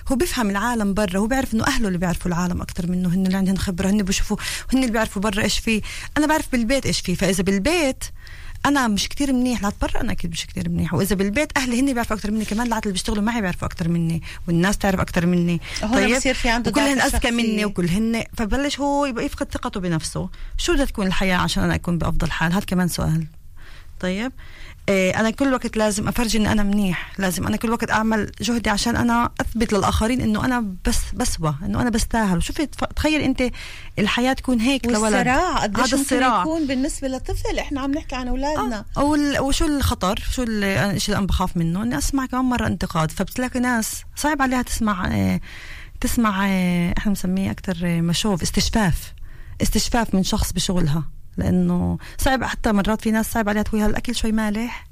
هو بيفهم العالم برا هو بيعرف إنه أهله اللي بيعرفوا العالم أكثر منه. هن اللي عندهم خبرة هن بيشوفوا هن اللي بيعرفوا برا إيش في. أنا بعرف بالبيت إيش في. فإذا بالبيت أنا مش كتير منيح لا برا أنا أكيد مش كتير منيح. وإذا بالبيت أهلي هن بيعرفوا أكثر مني كمان العادة اللي بيشتغلوا معي بيعرفوا أكثر مني والناس تعرف أكثر مني. هون بصير في عنده وكلهن ضعف أذكى. مني وكلهن فبلش هو يبقى يفقد ثقته بنفسه. شو بدها تكون الحياة عشان أنا أكون بأفضل حال؟ هذا كمان سؤال. طيب أنا كل وقت لازم أفرجي ان أنا منيح. لازم أنا كل وقت أعمل جهدي عشان أنا أثبت للآخرين إنه أنا بس بسوى إنه أنا بستاهل. شوفي تف- تخيل أنت الحياة تكون هيك لولد. والصراع قديش هذا ممكن الصراع. يكون بالنسبة لطفل إحنا عم نحكي عن أولادنا. آه. وشو الخطر؟ شو ال- الشيء اللي أنا بخاف منه إني أسمع كمان مرة انتقاد. فبتلاقي ناس صعب عليها تسمع آه، تسمع آه، إحنا بنسميه أكثر مشوف استشفاف. استشفاف من شخص بشغلها. لأنه صعب حتى مرات في ناس صعب عليها تقول هالأكل شوي مالح.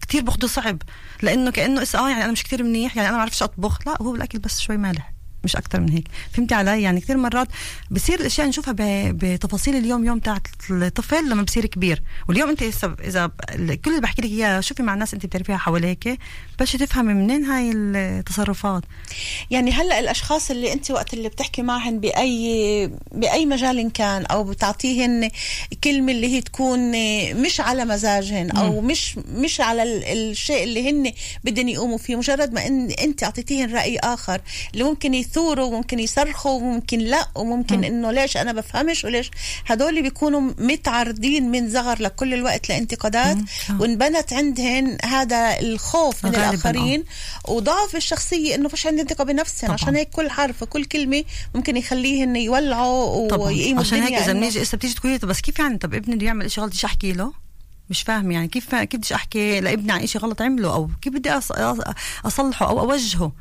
كتير باخده صعب لأنه كأنه اس آه يعني أنا مش كتير منيح يعني أنا ما بعرفش أطبخ. لا هو الاكل بس شوي مالح. مش أكتر من هيك. فهمتي علي؟ يعني كثير مرات بصير الأشياء نشوفها بتفاصيل اليوم يوم تاعت الطفل لما بصير كبير. واليوم أنت هسه إذا كل اللي بحكي لك إياه شوفي مع الناس أنت بتعرفيها حواليك بس تفهمي منين هاي التصرفات. يعني هلا الأشخاص اللي أنت وقت اللي بتحكي معهن باي بأي مجال كان أو بتعطيهن كلمة اللي هي تكون مش على مزاجهن أو مش مش على ال- الشيء اللي هن بدهم يقوموا فيه. مجرد ما ان أنت أعطيتيهن رأي آخر اللي ممكن يثوروا وممكن يصرخوا وممكن لا وممكن إنه ليش أنا بفهمش وليش. هدول بيكونوا متعرضين من صغر لكل الوقت لانتقادات. وانبنت عندهن هذا الخوف من غالباً، آه. الاخرين وضعف الشخصية إنه فيش عندي ثقه بنفسهم طبعاً. عشان هيك كل حرف وكل كلمة ممكن يخليهن يولعوا ويقيموا عشان هيك إذا إنه- بنيجي هسه بتيجي تقولي بس كيف يعني طب ابني بده يعمل شيء غلط أحكي له؟ مش فاهم يعني. كيف كيف بدي أحكي لابني عن شيء غلط عمله؟ أو كيف بدي أص- أصلحه أو أوجهه؟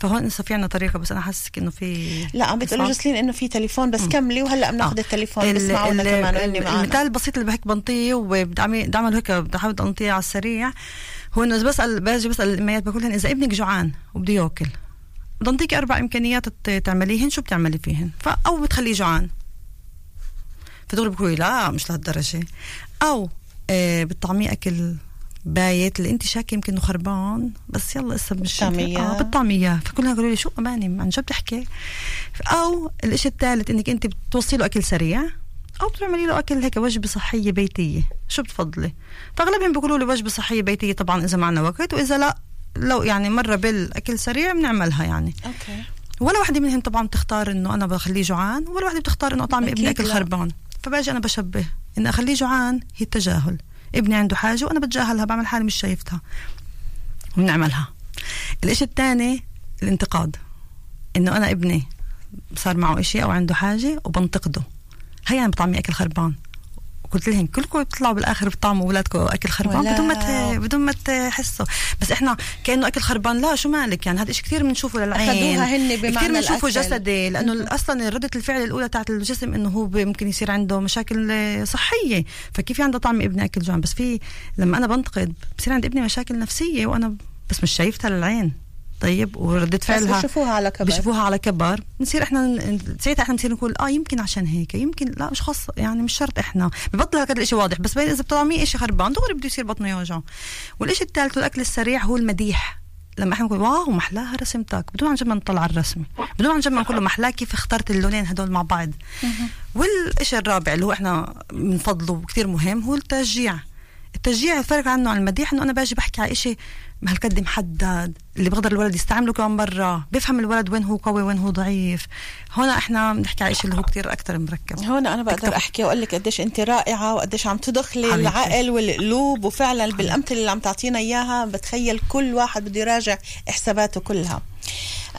فهون هسه في عنا طريقة بس أنا حاسك إنه في لا عم بتقولوا صعب. جسلين إنه في تليفون بس كملي وهلأ بناخذ آه. التليفون ال- بسمعونا كمان وهني معنا. المثال البسيط اللي بحكي بنطيه وبدي اعمل هيك بدي احاول أنطيه على السريع. هو إنه بسال باجي بسأل الاميات بقول لهم إذا ابنك جوعان وبده يأكل بدي انطيك أربع إمكانيات تعمليهن شو بتعملي فيهن؟ أو بتخليه جوعان. فتقول بقول لا مش لهالدرجة. أو آه بتطعميه أكل بايت اللي انت شاكة يمكن انه خربان. بس يلا اسا مش بتطعميه. آه بتطعميه فكلها قالوا لي شو؟ اماني عن شو بتحكي أو الإشي الثالث إنك انت بتوصي له أكل سريع أو بتعملي له أكل هيك وجبة صحية بيتية. شو بتفضلي؟ فأغلبهم بيقولوا لي وجبة صحية بيتية طبعا إذا معنا وقت وإذا لا لو يعني مرة بالأكل سريع بنعملها يعني. okay. ولا وحده منهم طبعا بتختار إنه أنا بخليه جوعان ولا وحده بتختار إنه اطعمي ابني أكل. خربان. فباجي أنا بشبه ان أخليه جوعان هي التجاهل. ابني عنده حاجة وأنا بتجاهلها بعمل حالي مش شايفتها. وبنعملها الإشي الثاني الانتقاد. إنه أنا ابني صار معه إشي أو عنده حاجة وبنتقده. هي أنا بطعمي أكل خربان. قلت لهم كلكم بتطلعوا بالآخر بتطعموا أولادكم أكل خربان. بدون ما بدون ما تحسوا. بس إحنا كأنه أكل خربان لا شو مالك؟ يعني هذا شيء كثير بنشوفه للعين أخدوها هن بمعنى كثير بنشوفه. جسدي لأنه أصلا ردة الفعل الأولى تاعت الجسم إنه هو ممكن يصير عنده مشاكل صحية. فكيف عنده طعم ابني أكل جوعان بس في لما أنا بنتقد بصير عند ابني مشاكل نفسية وأنا بس مش شايفتها للعين. طيب وردة فعلها. بشوفوها على كبر بيشوفوها على كبر بنصير إحنا ساعتها إحنا بنصير نقول آه يمكن عشان هيك يمكن لا مش خاص يعني مش شرط إحنا. ببطل هذا الإشي واضح بس بين إذا بتطعميه إشي خربان دغري بده يصير بطنه يوجعه والإشي الثالث والأكل السريع هو المديح. لما إحنا نقول واو محلاها رسمتك. بدون عن جد ما نطلع على الرسمه بدون عن جد ما نقول له محلاها كيف اخترت اللونين هدول مع بعض. والشيء الرابع اللي هو إحنا بنفضله كثير مهم هو التشجيع. التشجيع الفرق عنه عن المديح إنه أنا باجي بحكي على شيء هالقد محدد اللي بقدر الولد يستعمله كمان برا بيفهم الولد وين هو قوي وين هو ضعيف. هون إحنا بنحكي على شيء اللي هو كتير أكثر مركب. هون أنا بقدر تكتب- أحكي وأقول لك قديش أنت رائعة وقديش عم تدخلي. العقل والقلوب وفعلا بالأمثلة اللي عم تعطينا إياها بتخيل كل واحد بده يراجع حساباته كلها.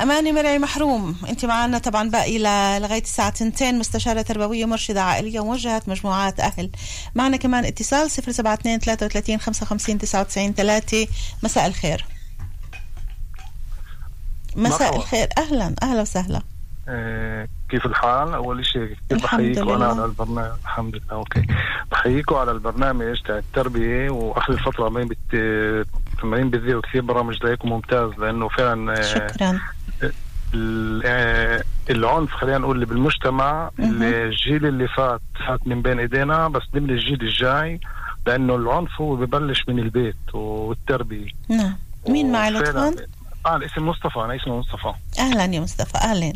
أماني مرعي محروم. أنت معنا طبعا باقي لغاية الساعة 2 مستشارة تربوية مرشدة عائلية وموجهة مجموعات أهل. معنا كمان اتصال 072 33 55 99 3 مساء الخير. مساء مرحبا. الخير. أهلا. أهلا وسهلا. آه، كيف الحال؟ أول شيء بحييكم أنا. على البرنامج. الحمد لله. أوكي. بحييكم على البرنامج تاع التربية وآخر الفترة عمالين بت عمالين بتذيعوا كثير برامج زيكم ممتاز لأنه فعلا آه، شكرا. آه، العنف خلينا نقول اللي بالمجتمع. الجيل اللي فات فات من بين إيدينا بس نبني الجيل الجاي لأنه العنف هو ببلش من البيت والتربية. نعم. مين معي لطفا؟ آه الاسم مصطفى أنا اسمي مصطفى. أهلا يا مصطفى أهلا.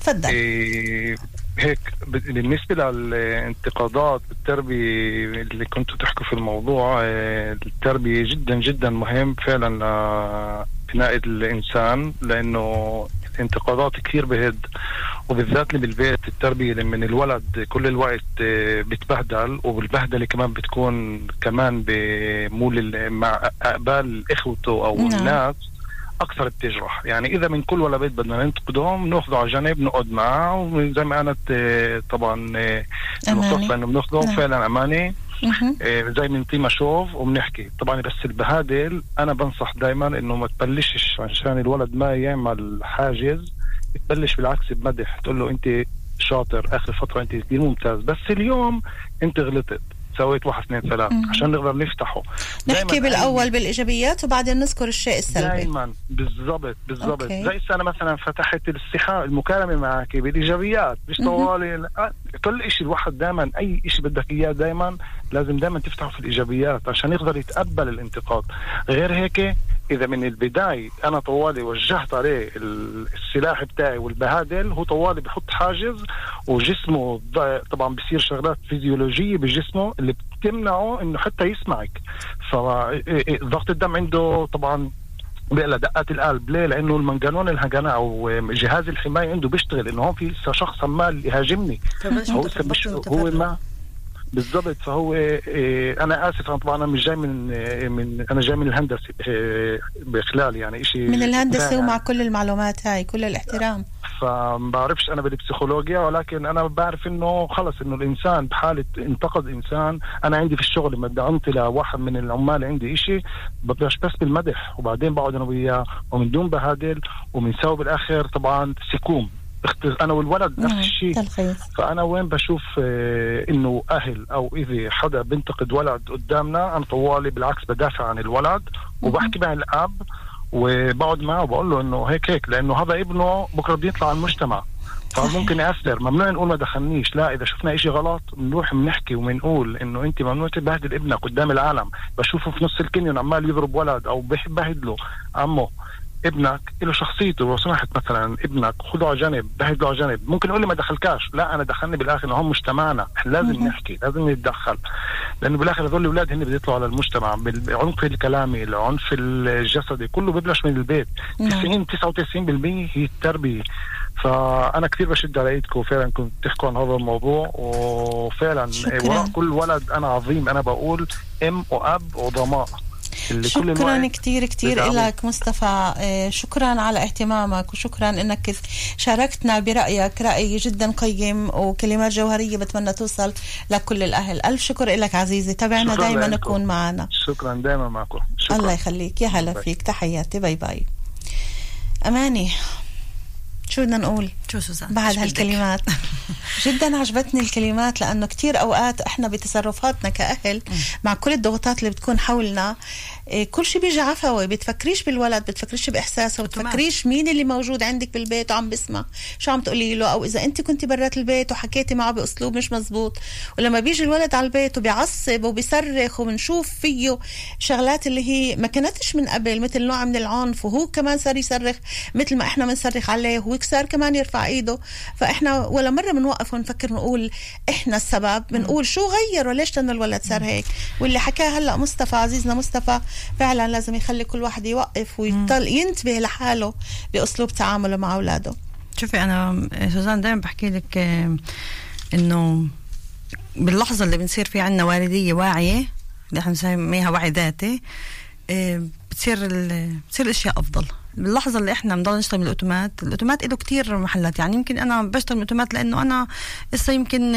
تفضل. إيه هيك بالنسبة للانتقادات بالتربية اللي كنتوا تحكوا في الموضوع إيه، التربية جدا جدا مهم فعلا لبناء الإنسان لأنه الانتقادات كثير بهد وبالذات اللي بالبيت التربية اللي من الولد كل الوقت إيه، بتبهدل والبهدلة كمان بتكون كمان بمول مع أقبال إخوته أو نعم. الناس أكثر بتجرح يعني إذا من كل ولا بيت بدنا ننتقدهم نأخذه على جنب نقعد معه وزي ما أنا طبعا آه، أماني. المختص إنه بناخذه نعم. فعلا أماني مهم. آه، زي بنعطيه مشوف وبنحكي طبعا بس البهادل أنا بنصح دائما إنه ما تبلشش عشان الولد ما يعمل حاجز تبلش بالعكس بمدح تقول له أنت شاطر آخر فترة أنت كثير ممتاز بس اليوم أنت غلطت سويت واحد اثنين ثلاث. عشان نقدر نفتحه نحكي بالأول بالإيجابيات وبعدين نذكر الشيء السلبي دائما بالضبط بالضبط. زي أنا مثلا فتحت الاستحاء المكالمة معك بالإيجابيات مش. طوالي كل شيء الواحد دائما أي شيء بدك إياه دائما لازم دائما تفتحه في الإيجابيات عشان يقدر يتقبل الانتقاد غير هيك إذا من البداية أنا طوالي وجهت عليه ال- السلاح بتاعي والبهادل هو طوالي بحط حاجز وجسمه طبعا بصير شغلات فيزيولوجية بجسمه اللي بتمنعه إنه حتى يسمعك. فضغط الدم عنده طبعا بيقلق دقات القلب. ليه؟ لأنه المنجنون الهجنة أو جهاز الحماية عنده بيشتغل إنه هون في شخص عمال يهاجمني هو مش هو ما بالضبط. فهو إيه أنا آسف أنا طبعا أنا مش جاي من إيه من أنا جاي من الهندسة بخلال يعني شيء من الهندسة ومع كل المعلومات هاي كل الاحترام. فما بعرفش أنا بالبسيكولوجيا ولكن أنا بعرف إنه خلص إنه الإنسان بحالة انتقد إنسان. أنا عندي في الشغل لما بدي انطي لواحد من العمال عندي إشي ببلش بس بالمدح وبعدين بقعد أنا وياه ومن دون بهادل وبنساوي بالاخر طبعا سكوم. أنا والولد نفس الشيء تلخيص فأنا وين بشوف آه، إنه أهل أو إذا حدا بينتقد ولد قدامنا أنا طوالي بالعكس بدافع عن الولد وبحكي مع الأب وبقعد معه وبقول له إنه هيك هيك لأنه هذا ابنه بكرة بده يطلع على المجتمع. فممكن يأثر. ممنوع نقول ما دخلنيش لا إذا شفنا إشي غلط بنروح بنحكي وبنقول إنه أنت ممنوع تبهدل ابنك قدام العالم. بشوفه في نص الكنيون عمال يضرب ولد أو بيبهدله عمه ابنك له شخصيته لو سمحت مثلا ابنك خذه على جنب بعد له على جنب. ممكن يقول لي ما دخلكاش. لا أنا دخلني بالآخر انه هم مجتمعنا. إحنا لازم. نحكي لازم نتدخل. لأنه بالآخر هذول الأولاد هن بده يطلعوا على المجتمع بالعنف الكلامي العنف الجسدي كله ببلش من البيت. نعم. 90 99% هي التربية. فأنا كثير بشد على إيدكم فعلا كنت تحكوا عن هذا الموضوع وفعلا. وراء كل ولد أنا عظيم أنا بقول إم وأب وضماء. كل شكرا كتير بدعموا. لك مصطفى. آه، شكرا على اهتمامك وشكرا إنك شاركتنا برأيك. رأي جدا قيم وكلمات جوهرية بتمنى توصل لكل الأهل. ألف شكر لك عزيزي. تابعنا لكم. نكون معنا. شكرا دائما معكم. شكرا. الله يخليك. يا هلا. فيك. تحياتي. bye bye. أماني. شو بدنا نقول؟ شو سوزان؟ بعد؟ هالكلمات. جدا عجبتني الكلمات لأنه كتير أوقات إحنا بتصرفاتنا كأهل مع كل الضغوطات اللي بتكون حولنا إيه، كل شيء بيجي عفوي بتفكريش بالولد بتفكريش باحساسه بتفكريش مين اللي موجود عندك بالبيت وعم بسمع شو عم تقولي له؟ أو إذا أنت كنت برات البيت وحكيتي معه بأسلوب مش مزبوط ولما بيجي الولد على البيت وبيعصب وبيصرخ وبنشوف فيه شغلات اللي هي ما كانتش من قبل مثل نوع من العنف وهو كمان صار يصرخ مثل ما إحنا بنصرخ عليه وهو صار كمان يرفع إيده. فإحنا ولا مرة بنوقف ونفكر نقول إحنا السبب بنقول شو غيروا؟ ليش لأنه الولد صار هيك؟ واللي حكاه هلأ مصطفى عزيزنا مصطفى فعلا لازم يخلي كل واحد يوقف ويضل ينتبه لحاله بأسلوب تعامله مع أولاده. شوفي أنا سوزان دائما بحكي لك آه، إنه باللحظة اللي بنصير في عنا والدية واعية اللي إحنا بنسميها وعي ذاتي آه، بتصير بتصير الأشياء أفضل. باللحظه اللي إحنا بنضل نشتغل من الأوتومات الأوتومات له كتير محلات. يعني يمكن أنا بشتغل من الأوتومات لأنه أنا لسه يمكن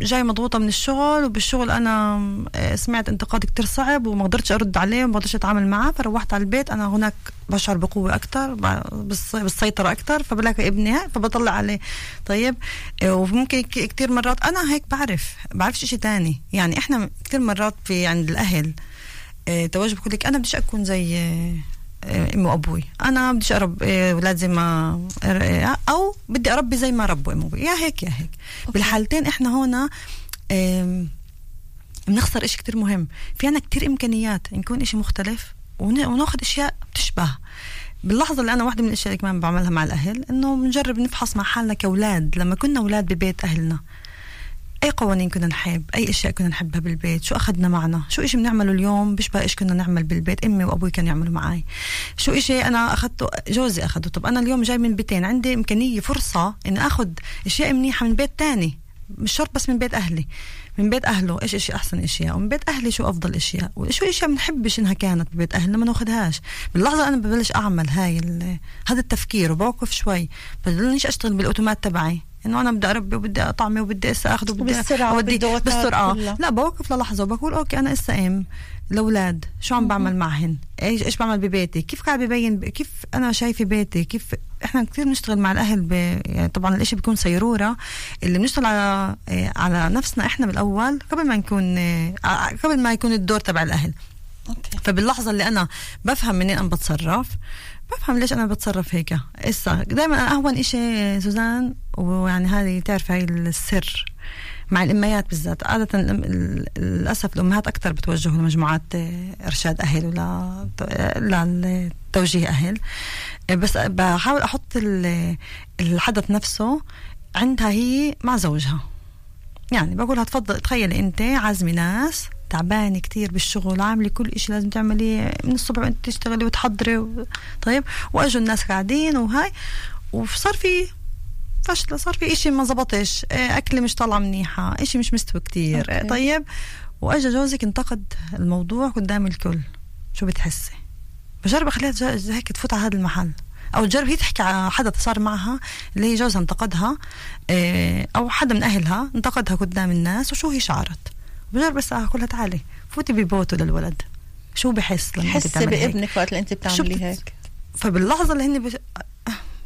جاي مضغوطة من الشغل وبالشغل أنا آه، سمعت انتقاد كتير صعب وما قدرتش أرد عليه وما قدرتش أتعامل معه فروحت على البيت. أنا هناك بشعر بقوة أكثر بالسيطرة أكثر فبلاقي ابني فبطلع عليه. طيب آه، وممكن كتير مرات أنا هيك بعرف بعرفش شيء تاني. يعني إحنا كتير مرات في عند الأهل آه، توجه بقول لك أنا بديش أكون زي إمي وأبوي. أنا بديش ارب آه، أولاد زي ما آه، أو بدي أربي زي ما ربوا إمي وأبوي. يا هيك يا هيك. بالحالتين إحنا هنا آم، بنخسر إشي كتير مهم. في عنا كتير إمكانيات نكون إشي مختلف ون- وناخد أشياء بتشبه. باللحظة اللي أنا واحدة من الأشياء اللي كمان بعملها مع الأهل إنه بنجرب نفحص مع حالنا كأولاد. لما كنا أولاد ببيت أهلنا. أي قوانين كنا نحب أي أشياء كنا نحبها بالبيت شو أخذنا معنا؟ شو إشي بنعمله اليوم بيشبه إيش كنا نعمل بالبيت؟ أمي وأبوي كانوا يعملوا معي شو إشي أنا أخذته؟ جوزي أخذه. طب أنا اليوم جاي من بيتين عندي إمكانية فرصة إني أخذ أشياء منيحة من بيت تاني. مش شرط بس من بيت أهلي. من بيت أهله إيش إشي أحسن اشياء ومن بيت أهلي شو أفضل اشياء وشو اشياء بنحبش إنها كانت ببيت أهلنا ما ناخذهاش باللحظة أنا ببلش أعمل هاي هذا التفكير وبوقف شوي. بضلنيش أشتغل بال אוטומט تبعي. إنه أنا بدي أربي وبدي أطعمي وبدي إسا اخذ وبدي وبالسرعة وبدي بالسرعة. كلها. لا بوقف للحظة وبقول okay أنا إسا إم الأولاد شو عم بعمل معهن؟ إيش إيش بعمل ببيتي؟ كيف قاعد ببين كيف أنا شايفة بيتي؟ كيف إحنا كثير بنشتغل مع الأهل ب... يعني طبعا الإشي بيكون سيروره اللي بنشتغل على إيه، على نفسنا إحنا بالأول قبل ما نكون إيه، ع- قبل ما يكون الدور تبع الأهل. okay. فباللحظة اللي أنا بفهم منين أنا بتصرف بفهم ليش أنا بتصرف هيك. إسا دائما أهون إشي سوزان ويعني هذه تعرف هاي السر مع الأميات بالذات. عادة للأسف الأمهات أكثر بتوجهوا لمجموعات إرشاد أهل ولا لتوجيه أهل. بس بحاول أحط ال- الحدث نفسه عندها هي مع زوجها. يعني بقولها تفضل تخيلي أنت عازمة ناس تعبانه كتير بالشغل عامله كل إشي لازم تعمليه من الصبح وأنت تشتغلي وتحضري و... طيب؟ وأجوا الناس قاعدين وهاي وصار في فشلة صار في إشي ما زبطش. آه، أكلة مش طالعة منيحة إشي مش مستوي كتير. آه، أوكي. طيب؟ وأجا جوزك انتقد الموضوع قدام الكل. شو بتحسي؟ بجرب أخليها هيك تفوت على هذا المحل. أو تجرب هي تحكي على حدث صار معها اللي هي جوزها انتقدها آه، أو حدا من أهلها انتقدها قدام الناس وشو هي شعرت؟ بجرب بس أقول لها تعالي فوتي ببوته للولد. شو بحس لما هيك؟ بابنك وقت اللي انت بتعملي بت- هيك؟ فباللحظة اللي هن بش...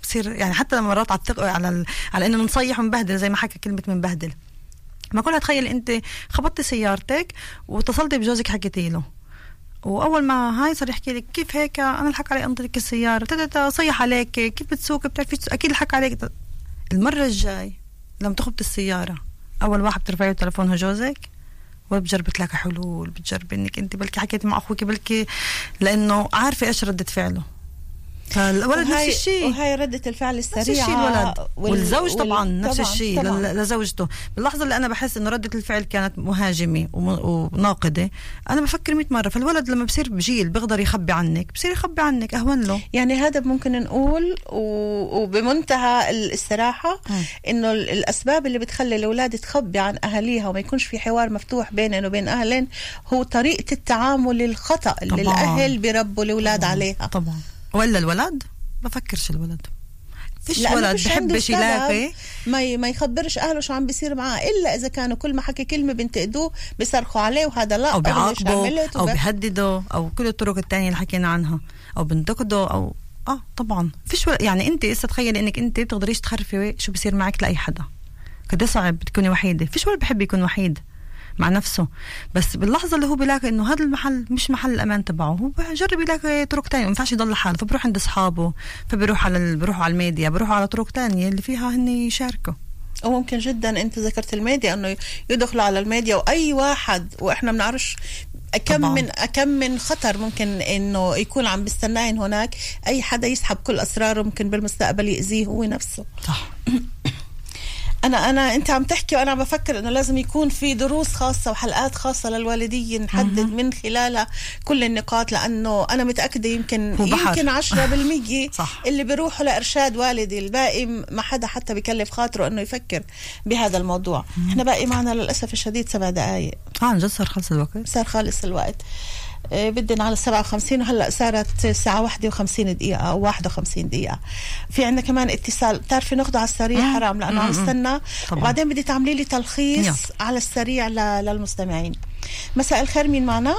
بصير يعني حتى لما مرات على التق... على ال... على إنه نصيح ونبهدل زي ما حكى كلمة منبهدل. ما كلها تخيل أنت خبطتي سيارتك واتصلتي بجوزك حكيتي له. وأول ما هاي صار يحكي لك كيف هيك؟ أنا ألحق علي انطرك السيارة. تتا صيح عليك كيف بتسوق؟ بتعرفي؟ أكيد ألحق عليك. المرة الجاي لما تخبط السيارة أول واحد بترفعي تليفونها جوزك؟ ولا بتجربي تلاقي حلول بتجربي إنك أنت بلكي حكيتي مع أخوك بلكي لأنه عارفة إيش ردة فعله. فالولد نفس الشيء. وهاي ردة الفعل نفس السريعة الشيء الولد. وال- والزوج وال- طبعا نفس طبعاً- الشيء لزوجته. باللحظة اللي أنا بحس إنه ردة الفعل كانت مهاجمة وم- وناقدة أنا بفكر 100 مرة فالولد لما بصير بجيل بيقدر يخبي عنك بصير يخبي عنك أهون له. يعني هذا ممكن نقول و- وبمنتهى الصراحة مم. إنه ال- الأسباب اللي بتخلي الأولاد تخبي عن أهاليها وما يكونش في حوار مفتوح بينهم وبين اهلين هو طريقة التعامل الخطأ اللي. الأهل بيربوا الأولاد عليها. طبعا. والا الولد؟ بفكرش الولد. فيش ولد بحبش يلاقي ما ما يخبرش أهله شو عم بيصير معاه إلا إذا كانوا كل ما حكي كلمة بينتقدوه بيصرخوا عليه وهذا لا أو عملت أو بيهدده أو كل الطرق التانية اللي حكينا عنها أو بنتقده أو آه طبعا. فيش. يعني أنت هسه تخيلي إنك أنت بتقدريش تخرفي شو بصير معك لأي حدا. قد صعب تكوني وحيدة. فيش ولد بحب يكون وحيد. مع نفسه. بس باللحظة اللي هو بيلاقي إنه هذا المحل مش محل الأمان تبعه هو بجرب يلاقي طرق تانية. ما ينفعش يضل لحاله فبروح عند أصحابه فبيروح على. بيروحوا على الميديا بيروحوا على طرق تانية اللي فيها هن يشاركوا. وممكن جدا أنت ذكرت الميديا إنه يدخلوا على الميديا وأي واحد وإحنا بنعرفش كم طبعاً. من كم من خطر ممكن إنه يكون عم بيستناهن هناك. أي حدا يسحب كل أسراره ممكن بالمستقبل يأذيه هو نفسه. صح. أنا أنا أنت عم تحكي وأنا عم بفكر إنه لازم يكون في دروس خاصة وحلقات خاصة للوالديه نحدد من خلالها كل النقاط لأنه أنا متأكدة يمكن. يمكن 10% صح. اللي بيروحوا لإرشاد والدي الباقي ما حدا حتى بكلف خاطره إنه يفكر بهذا الموضوع. إحنا باقي معنا للأسف الشديد سبع دقائق آه عن جد صار خلص الوقت. صار خالص الوقت. بدنا على 57 وهلأ صارت الساعة 51 دقيقة أو 51 دقيقة في عندنا كمان اتصال بتعرفي ناخده على السريع مم. حرام لأنه عم. استنى. وبعدين بدي تعملي لي تلخيص يلا. على السريع ل- للمستمعين مساء الخير مين معنا؟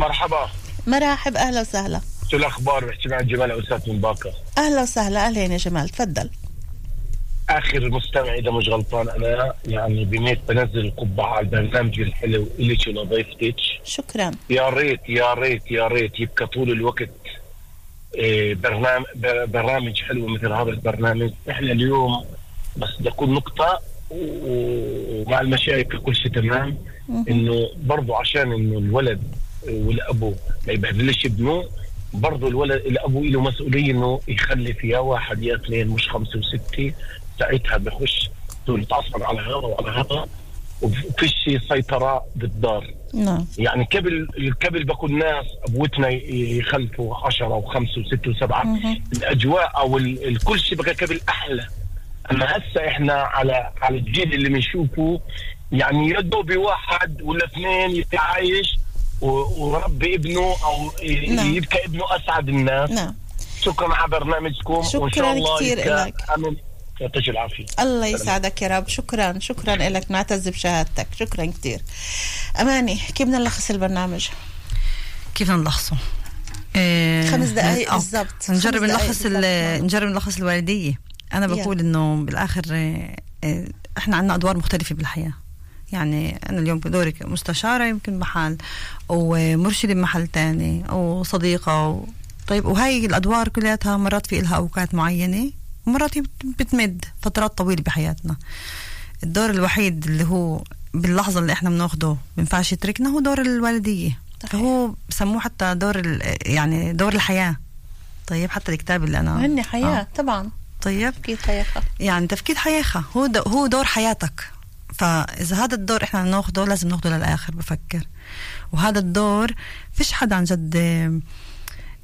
مرحبا مرحب أهلا وسهلا شو الأخبار بحكي مع جمال اوسات من باكر أهلا وسهلا أهلين يا جمال تفضل آخر مستمع إذا مش غلطان أنا يعني بنيت بنزل القبعة على البرنامج الحلو الك ولضيفتك شكرا. يا ريت يا ريت يا ريت يبقى طول الوقت إيه، برنامج برامج حلو مثل هذا البرنامج. إحنا اليوم بس بدي أقول نقطه ومع المشايخ كل شيء تمام. إنه برضه عشان إنه الولد والأبو ما يبهدلش ابنه برضه الولد الأبو له مسؤولية إنه يخلف يا واحد يا اثنين مش خمسة وستة. ساعتها بخش تقول تعصب على هذا وعلى هذا وفيش سيطرة بالدار نعم يعني قبل قبل بكون ناس أبوتنا يخلفوا عشرة وخمسة وستة وسبعة مهم. الأجواء أو ال- ال- كل شيء بقى قبل أحلى أما هسه إحنا على على الجيل اللي بنشوفه يعني يا دوبي واحد ولا اثنين يتعايش وربي ابنه أو نعم. يبقى ابنه أسعد الناس نعم شكرا على برنامجكم وإن شكراً شاء الله إلك. امن يعطيك العافية. الله يسعدك يا رب. شكرا شكرا لك. نعتز بشهادتك شكرا كتير. أماني كيف بدنا نلخص البرنامج؟ كيف نلخصه؟ إيه خمس دقايق آه، بالضبط. نجرب خمس دقايق نلخص نجرب نلخص الوالدية. أنا. بقول إنه بالآخر آه، آه، إحنا عندنا أدوار مختلفة بالحياة. يعني أنا اليوم دوري مستشاره يمكن محل ومرشدة بمحل تاني وصديقة و... طيب وهي الأدوار كلياتها مرات في لها أوقات معينة. ومرات بت- بتمد فترات طويلة بحياتنا. الدور الوحيد اللي هو باللحظة اللي إحنا بناخده بينفعش يتركنا هو دور الوالدية. صحيح. فهو بسموه حتى دور يعني دور الحياة. طيب حتى الكتاب اللي أنا هن حياة آه. طبعا. طيب. حياة يعني تفكير حياخة. هو دو هو دور حياتك. فإذا هذا الدور إحنا ناخده لازم ناخده للآخر بفكر. وهذا الدور فيش حدا عن جد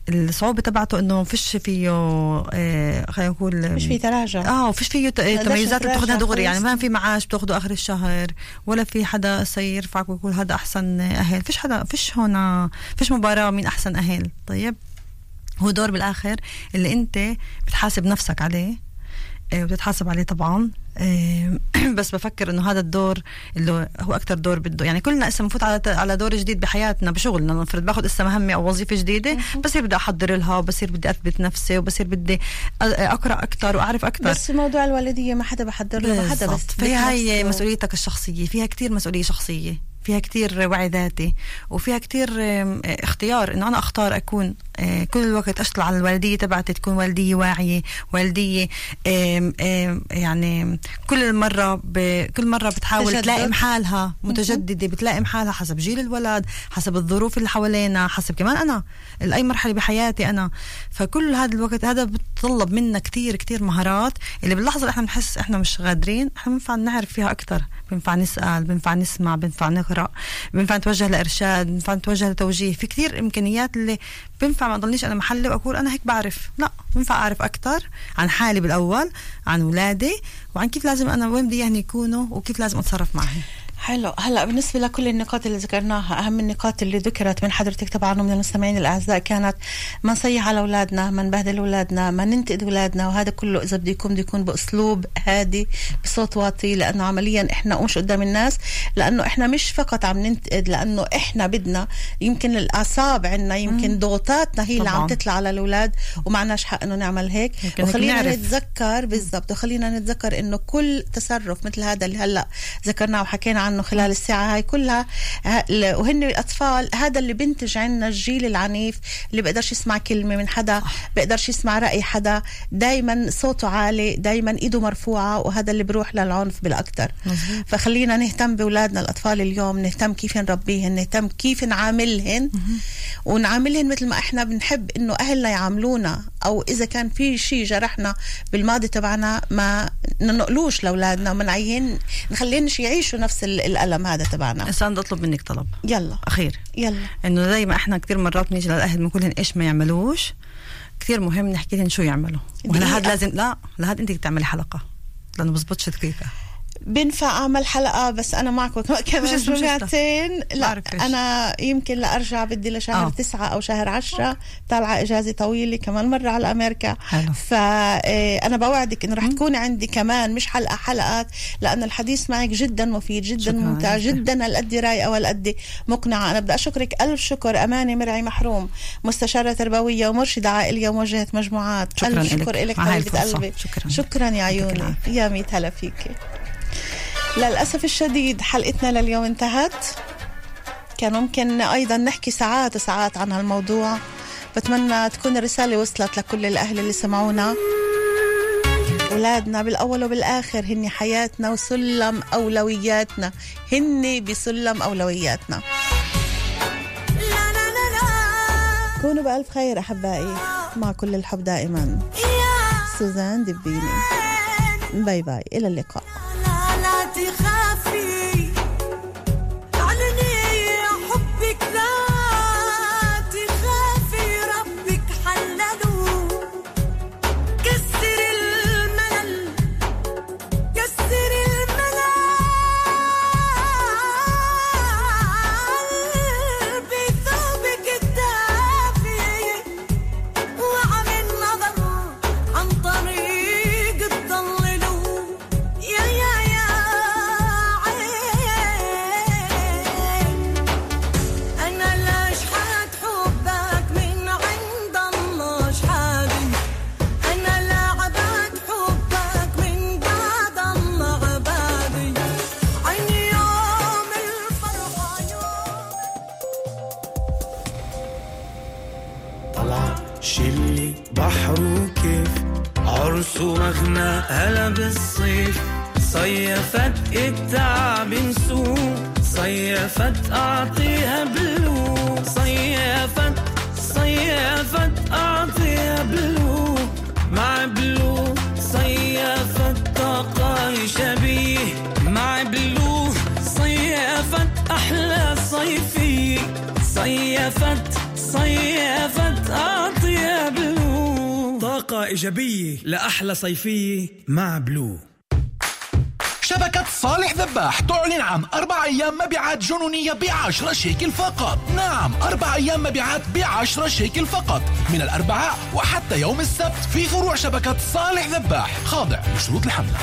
الصعوبة تبعته إنه فيش فيه آه، خلينا نقول مش في تراجع. آه وفيش فيه تميزات بتاخدها دغري. يعني ما في معاش بتاخده آخر الشهر ولا في حدا سيرفعك ويقول هذا أحسن أهل. فيش حدا فيش هون فيش مباراة مين أحسن أهل. طيب هو دور بالآخر اللي أنت بتحاسب نفسك عليه. آه، وبتتحاسب عليه طبعا. آه، بس بفكر إنه هذا الدور اللي هو أكثر دور بده. يعني كلنا اسا بنفوت على على دور جديد بحياتنا بشغلنا. نفرض باخذ اسا مهمه أو وظيفة جديدة بصير بدي أحضر لها وبصير بدي أثبت نفسي وبصير بدي أقرأ أكثر وأعرف أكثر بس موضوع الوالدية ما حدا بحضر له ما حدا بس. فهي بنفسه. مسؤوليتك الشخصية فيها كتير مسؤولية شخصية. فيها كتير وعي ذاتي وفيها كتير اختيار إنه أنا أختار أكون آه، كل الوقت أشتغل على الوالدية تبعتي تكون والدية واعية والدية يعني كل مرة ب... كل مرة بتحاول تجدد. تلائم حالها متجددة بتلائم حالها حسب جيل الولد حسب الظروف اللي حوالينا حسب كمان أنا اي مرحلة بحياتي أنا. فكل هذا الوقت هذا بتطلب منا كتير كتير مهارات اللي باللحظة اللي إحنا بنحس إحنا مش قادرين إحنا بنفع نعرف فيها أكثر بنفع نسأل بنفع نسمع بنفع نقرا بنفع نتوجه لإرشاد بنفع نتوجه لتوجيه. في كثير إمكانيات اللي بنفع ما أضلنيش أنا محلي وأقول أنا هيك بعرف. لا بنفع أعرف أكثر عن حالي بالأول عن اولادي وعن كيف لازم أنا وين بدي اياهم يكونوا وكيف لازم أتصرف معهم. حلو هلا بالنسبة لكل النقاط اللي ذكرناها أهم النقاط اللي ذكرت من حضرتك طبعا ومن المستمعين الأعزاء كانت ما نصيح على أولادنا ما نبهدل أولادنا ما ننتقد أولادنا وهذا كله إذا بده يكون بده يكون بأسلوب هادي بصوت واطي لأنه عمليا إحنا مش قدام الناس لأنه إحنا مش فقط عم ننتقد لأنه إحنا بدنا يمكن الأعصاب عندنا يمكن ضغوطاتنا هي اللي عم. تطلع على الأولاد ومعناش حق إنه نعمل هيك وخلينا نعرف. نتذكر بالضبط وخلينا نتذكر إنه كل تصرف مثل هذا اللي هلأ ذكرناه وحكينا عنه خلال الساعة هاي كلها وهن الأطفال هذا اللي بينتج عنا الجيل العنيف اللي بيقدرش يسمع كلمة من حدا بيقدرش يسمع رأي حدا دائما صوته عالي دائما إيده مرفوعة وهذا اللي بروح للعنف بالاكثر فخلينا نهتم بأولادنا الأطفال اليوم نهتم كيف نربيهن نهتم كيف نعاملهن. ونعاملهن مثل ما إحنا بنحب إنه أهلنا يعاملونا أو إذا كان في شيء جرحنا بالماضي تبعنا ما ننقلوش لأولادنا وما نعين نخليهنش يعيشوا نفس ال- الألم هذا تبعنا. هسه بدي أطلب منك طلب. يلا. أخير. يلا. إنه زي ما إحنا كثير مرات بنيجي للأهل بنقول لهم إيش ما يعملوش. كثير مهم نحكي لهم شو يعملوا. ولهذا. لازم لا لهذا أنت تعملي حلقة. لأنه بزبطش دقيقة. بنفع أعمل حلقة بس أنا معك كمان جمعتين لا. أنا يمكن لأرجع بدي لشهر آه. تسعة أو شهر عشرة طالعة إجازة طويلة كمان مرة على أمريكا. فانا بوعدك إنه رح تكون عندي كمان مش حلقة حلقات لأن الحديث معك جدا مفيد جدا ممتع عليك. جدا هالقد رايقة وهالقد مقنعة أنا بدي أشكرك ألف شكر امانه مرعي محروم مستشارة تربوية ومرشدة عائلية وموجهه مجموعات شكراً الف شكر. لك حبيبة. قلبي شكراً. شكرا يا عيوني. يا ميت هلا فيكي للأسف الشديد حلقتنا لليوم انتهت. كان ممكن أيضا نحكي ساعات وساعات عن هالموضوع. بتمنى تكون الرسالة وصلت لكل الأهل اللي سمعونا. أولادنا بالأول وبالآخر هن حياتنا وسلم أولوياتنا. هن بسلم أولوياتنا. كونوا بألف خير أحبائي. مع كل الحب دائما. سوزان دبيني. باي باي. إلى اللقاء. طاقة إيجابية لأحلى صيفية مع بلو. شبكة صالح ذباح تعلن عن أربع أيام مبيعات جنونية بعشرة شيكل فقط. نعم أربع أيام مبيعات بعشرة شيكل فقط. من الأربعاء وحتى يوم السبت في فروع شبكة صالح ذباح. خاضع لشروط الحملة.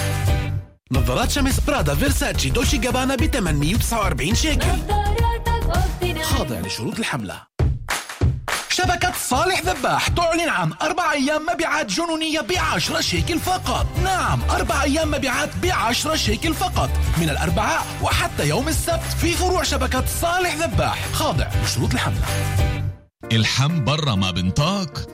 نظارات شمس برادا فيرساتشي دوشي جابانا ب 849 شيكل. خاضع لشروط الحملة. شبكة صالح ذباح تعلن عن أربع أيام مبيعات جنونية بعشرة شيكل فقط. نعم أربع أيام مبيعات بعشرة شيكل فقط. من الأربعاء وحتى يوم السبت في فروع شبكة صالح ذباح. خاضع لشروط الحملة. الحم برا ما بنطاق.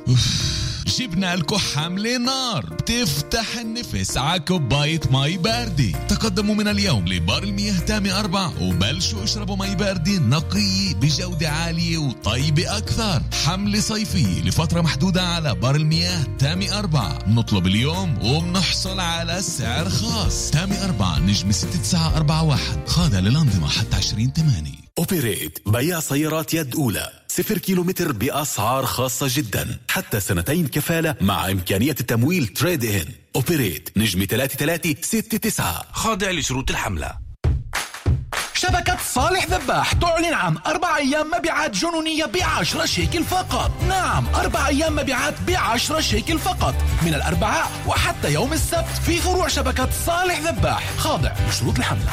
جبنا لكم حملة نار. بتفتح النفس على كوباية مي باردة. تقدموا من اليوم لبار المياه تامي أربع وبلشوا اشربوا مي باردة نقية بجودة عالية وطيبة أكثر. حملة صيفية لفترة محدودة على بار المياه تامي أربع نطلب اليوم وبنحصل على سعر خاص. تامي أربع نجم 6941 خاضع للأنظمة حتى 20 8 اوبريت بيع سيارات يد أولى. صفر كيلومتر بأسعار خاصة جدا. حتى سنتين كفالة مع إمكانية التمويل trade in اوبريت نجم 3369 خاضع لشروط الحملة. شبكة صالح ذباح تعلن عن أربع أيام مبيعات جنونية بعشرة شيكل فقط. نعم أربع أيام مبيعات بعشرة شيكل فقط. من الأربعاء وحتى يوم السبت في فروع شبكة صالح ذباح. خاضع لشروط الحملة.